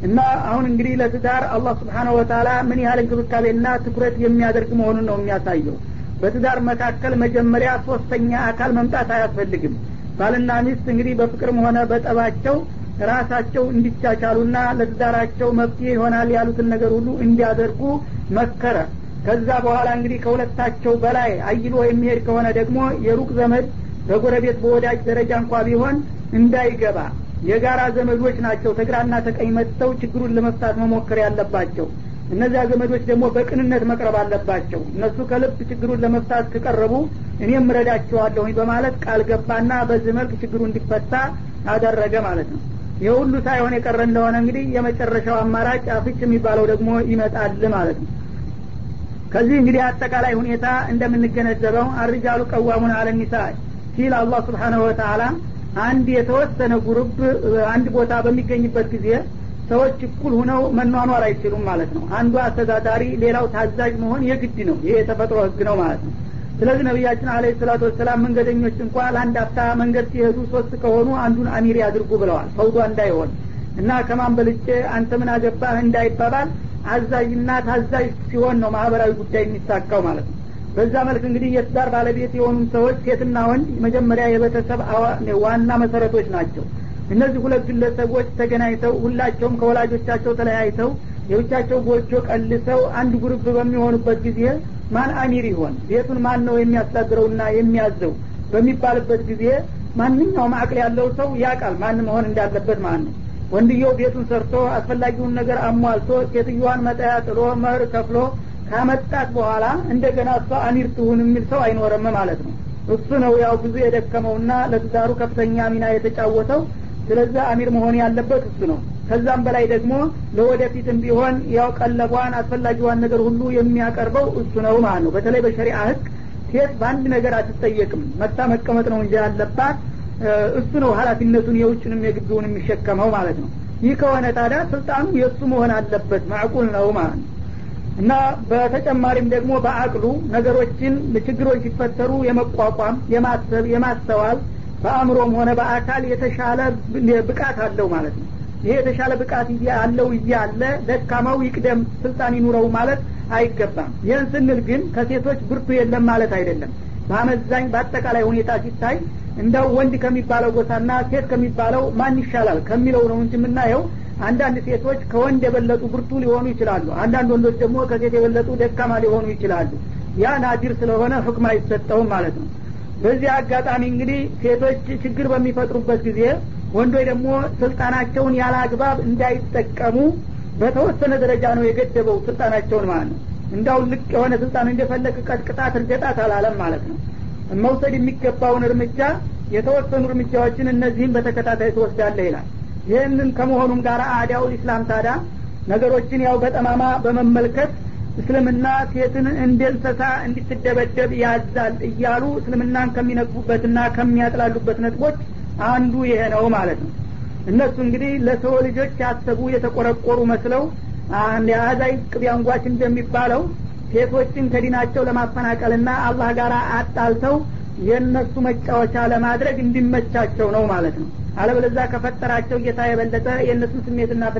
እና አሁን እንግዲህ ለትዳር አላህ ስብሓናሁ ወተላ ምን ያህል እንክብካቤና ትኩረት የሚያደርግ መሆኑን ነው የሚያሳየው። በትዳር መካከል መጀመሪያ ሶስተኛ አካል መምጣት አያስፈልግም። ባልና ሚስት እንግዲህ በፍቅርም ሆነ በጠባቸው ራሳቸው እንዲቻቻሉና ለትዳራቸው መፍትሄ ይሆናል ያሉትን ነገር ሁሉ እንዲያደርጉ መከረ። ከዛ በኋላ እንግዲህ ከሁለታቸው በላይ አይሎ የሚሄድ ከሆነ ደግሞ የሩቅ ዘመድ በጎረቤት በወዳጅ ደረጃ እንኳ ቢሆን እንዳይገባ የጋራ ዘመዶች ናቸው። ተግራና ተቀኝ መጥተው ችግሩን ለመፍታት መሞከር ያለባቸው። እነዚያ ዘመዶች ደግሞ በቅንነት መቅረብ አለባቸው። እነሱ ከልብ ችግሩን ለመፍታት ከቀረቡ እኔም ረዳቸዋለሁኝ በማለት ቃል ገባና በዚህ መልክ ችግሩ እንዲፈታ አደረገ ማለት ነው። ይህ ሳይሆን የቀረ እንደሆነ እንግዲህ የመጨረሻው አማራጭ አፍች የሚባለው ደግሞ ይመጣል ማለት ነው። ከዚህ እንግዲህ አጠቃላይ ሁኔታ እንደምንገነዘበው አርጃሉ ቀዋሙን አለኒሳ ሲል አላህ ስብሓናሁ ወተላ አንድ የተወሰነ ጉሩብ አንድ ቦታ በሚገኝበት ጊዜ ሰዎች እኩል ሁነው መኗኗር አይችሉም ማለት ነው። አንዱ አስተዳዳሪ ሌላው ታዛዥ መሆን የግድ ነው። ይሄ የተፈጥሮ ህግ ነው ማለት ነው። ስለዚህ ነቢያችን አለ ሰላቱ ወሰላም መንገደኞች እንኳ ለአንድ አፍታ መንገድ ሲሄዱ ሶስት ከሆኑ አንዱን አሚር ያድርጉ ብለዋል። ፈውዷ እንዳይሆን እና ከማን በልጬ አንተ ምን አገባህ እንዳይባባል አዛዥና ታዛዥ ሲሆን ነው ማህበራዊ ጉዳይ የሚሳካው ማለት ነው በዛ መልክ እንግዲህ የትዳር ባለቤት የሆኑ ሰዎች ሴትና ወንድ መጀመሪያ የቤተሰብ ዋና መሰረቶች ናቸው። እነዚህ ሁለት ግለሰቦች ተገናኝተው ሁላቸውም ከወላጆቻቸው ተለያይተው የብቻቸው ጎጆ ቀልሰው አንድ ጉርብ በሚሆኑበት ጊዜ ማን አሚር ይሆን? ቤቱን ማን ነው የሚያስተዳድረውና የሚያዘው? በሚባልበት ጊዜ ማንኛውም አቅል ያለው ሰው ያቃል ማን መሆን እንዳለበት ማለት ነው። ወንድየው ቤቱን ሰርቶ አስፈላጊውን ነገር አሟልቶ ሴትዮዋን መጠያ ጥሎ መህር ከፍሎ ካመጣት በኋላ እንደገና እሷ አሚር ትሁን የሚል ሰው አይኖርም ማለት ነው። እሱ ነው ያው ብዙ የደከመውና ለትዳሩ ከፍተኛ ሚና የተጫወተው። ስለዛ አሚር መሆን ያለበት እሱ ነው። ከዛም በላይ ደግሞ ለወደፊትም ቢሆን ያው ቀለቧን አስፈላጊዋን ነገር ሁሉ የሚያቀርበው እሱ ነው ማለት ነው። በተለይ በሸሪአ ህግ ሴት በአንድ ነገር አትጠየቅም። መታ መቀመጥ ነው እንጂ ያለባት እሱ ነው ሀላፊነቱን የውጭንም የግቢውን የሚሸከመው ማለት ነው። ይህ ከሆነ ታዲያ ስልጣኑ የእሱ መሆን አለበት። ማዕቁል ነው ማለት ነው እና በተጨማሪም ደግሞ በአቅሉ ነገሮችን ችግሮች ሲፈጠሩ የመቋቋም የማሰብ የማስተዋል በአእምሮም ሆነ በአካል የተሻለ ብቃት አለው ማለት ነው። ይሄ የተሻለ ብቃት አለው እያለ ደካማው ይቅደም ስልጣን ይኑረው ማለት አይገባም። ይህን ስንል ግን ከሴቶች ብርቱ የለም ማለት አይደለም። በአመዛኝ በአጠቃላይ ሁኔታ ሲታይ እንደው ወንድ ከሚባለው ጎሳና ሴት ከሚባለው ማን ይሻላል ከሚለው ነው እንጂ የምናየው አንዳንድ ሴቶች ከወንድ የበለጡ ብርቱ ሊሆኑ ይችላሉ። አንዳንድ ወንዶች ደግሞ ከሴት የበለጡ ደካማ ሊሆኑ ይችላሉ። ያ ናዲር ስለሆነ ህክም አይሰጠውም ማለት ነው። በዚህ አጋጣሚ እንግዲህ ሴቶች ችግር በሚፈጥሩበት ጊዜ ወንዶች ደግሞ ስልጣናቸውን ያለ አግባብ እንዳይጠቀሙ በተወሰነ ደረጃ ነው የገደበው ስልጣናቸውን ማለት ነው። እንዳው ልቅ የሆነ ስልጣን እንደፈለግ ቀጥቅጣት እርገጣት አላለም ማለት ነው። መውሰድ የሚገባውን እርምጃ የተወሰኑ እርምጃዎችን እነዚህም በተከታታይ ትወስዳለህ ይላል ይህንን ከመሆኑም ጋር አዲያው ኢስላም ታዳ ነገሮችን ያው በጠማማ በመመልከት እስልምና ሴትን እንደ እንሰሳ እንድትደበደብ ያዛል እያሉ እስልምናን ከሚነቅፉበትና ከሚያጥላሉበት ነጥቦች አንዱ ይሄ ነው ማለት ነው። እነሱ እንግዲህ ለሰው ልጆች ያሰቡ የተቆረቆሩ መስለው የአዛይ ቅቤ እንደሚባለው ሴቶችን ከዲናቸው ለማፈናቀልና አላህ ጋር አጣልተው የእነሱ መጫወቻ ለማድረግ እንዲመቻቸው ነው ማለት ነው አለበለዛ ከፈጠራቸው ጌታ የበለጠ የእነሱን ስሜትና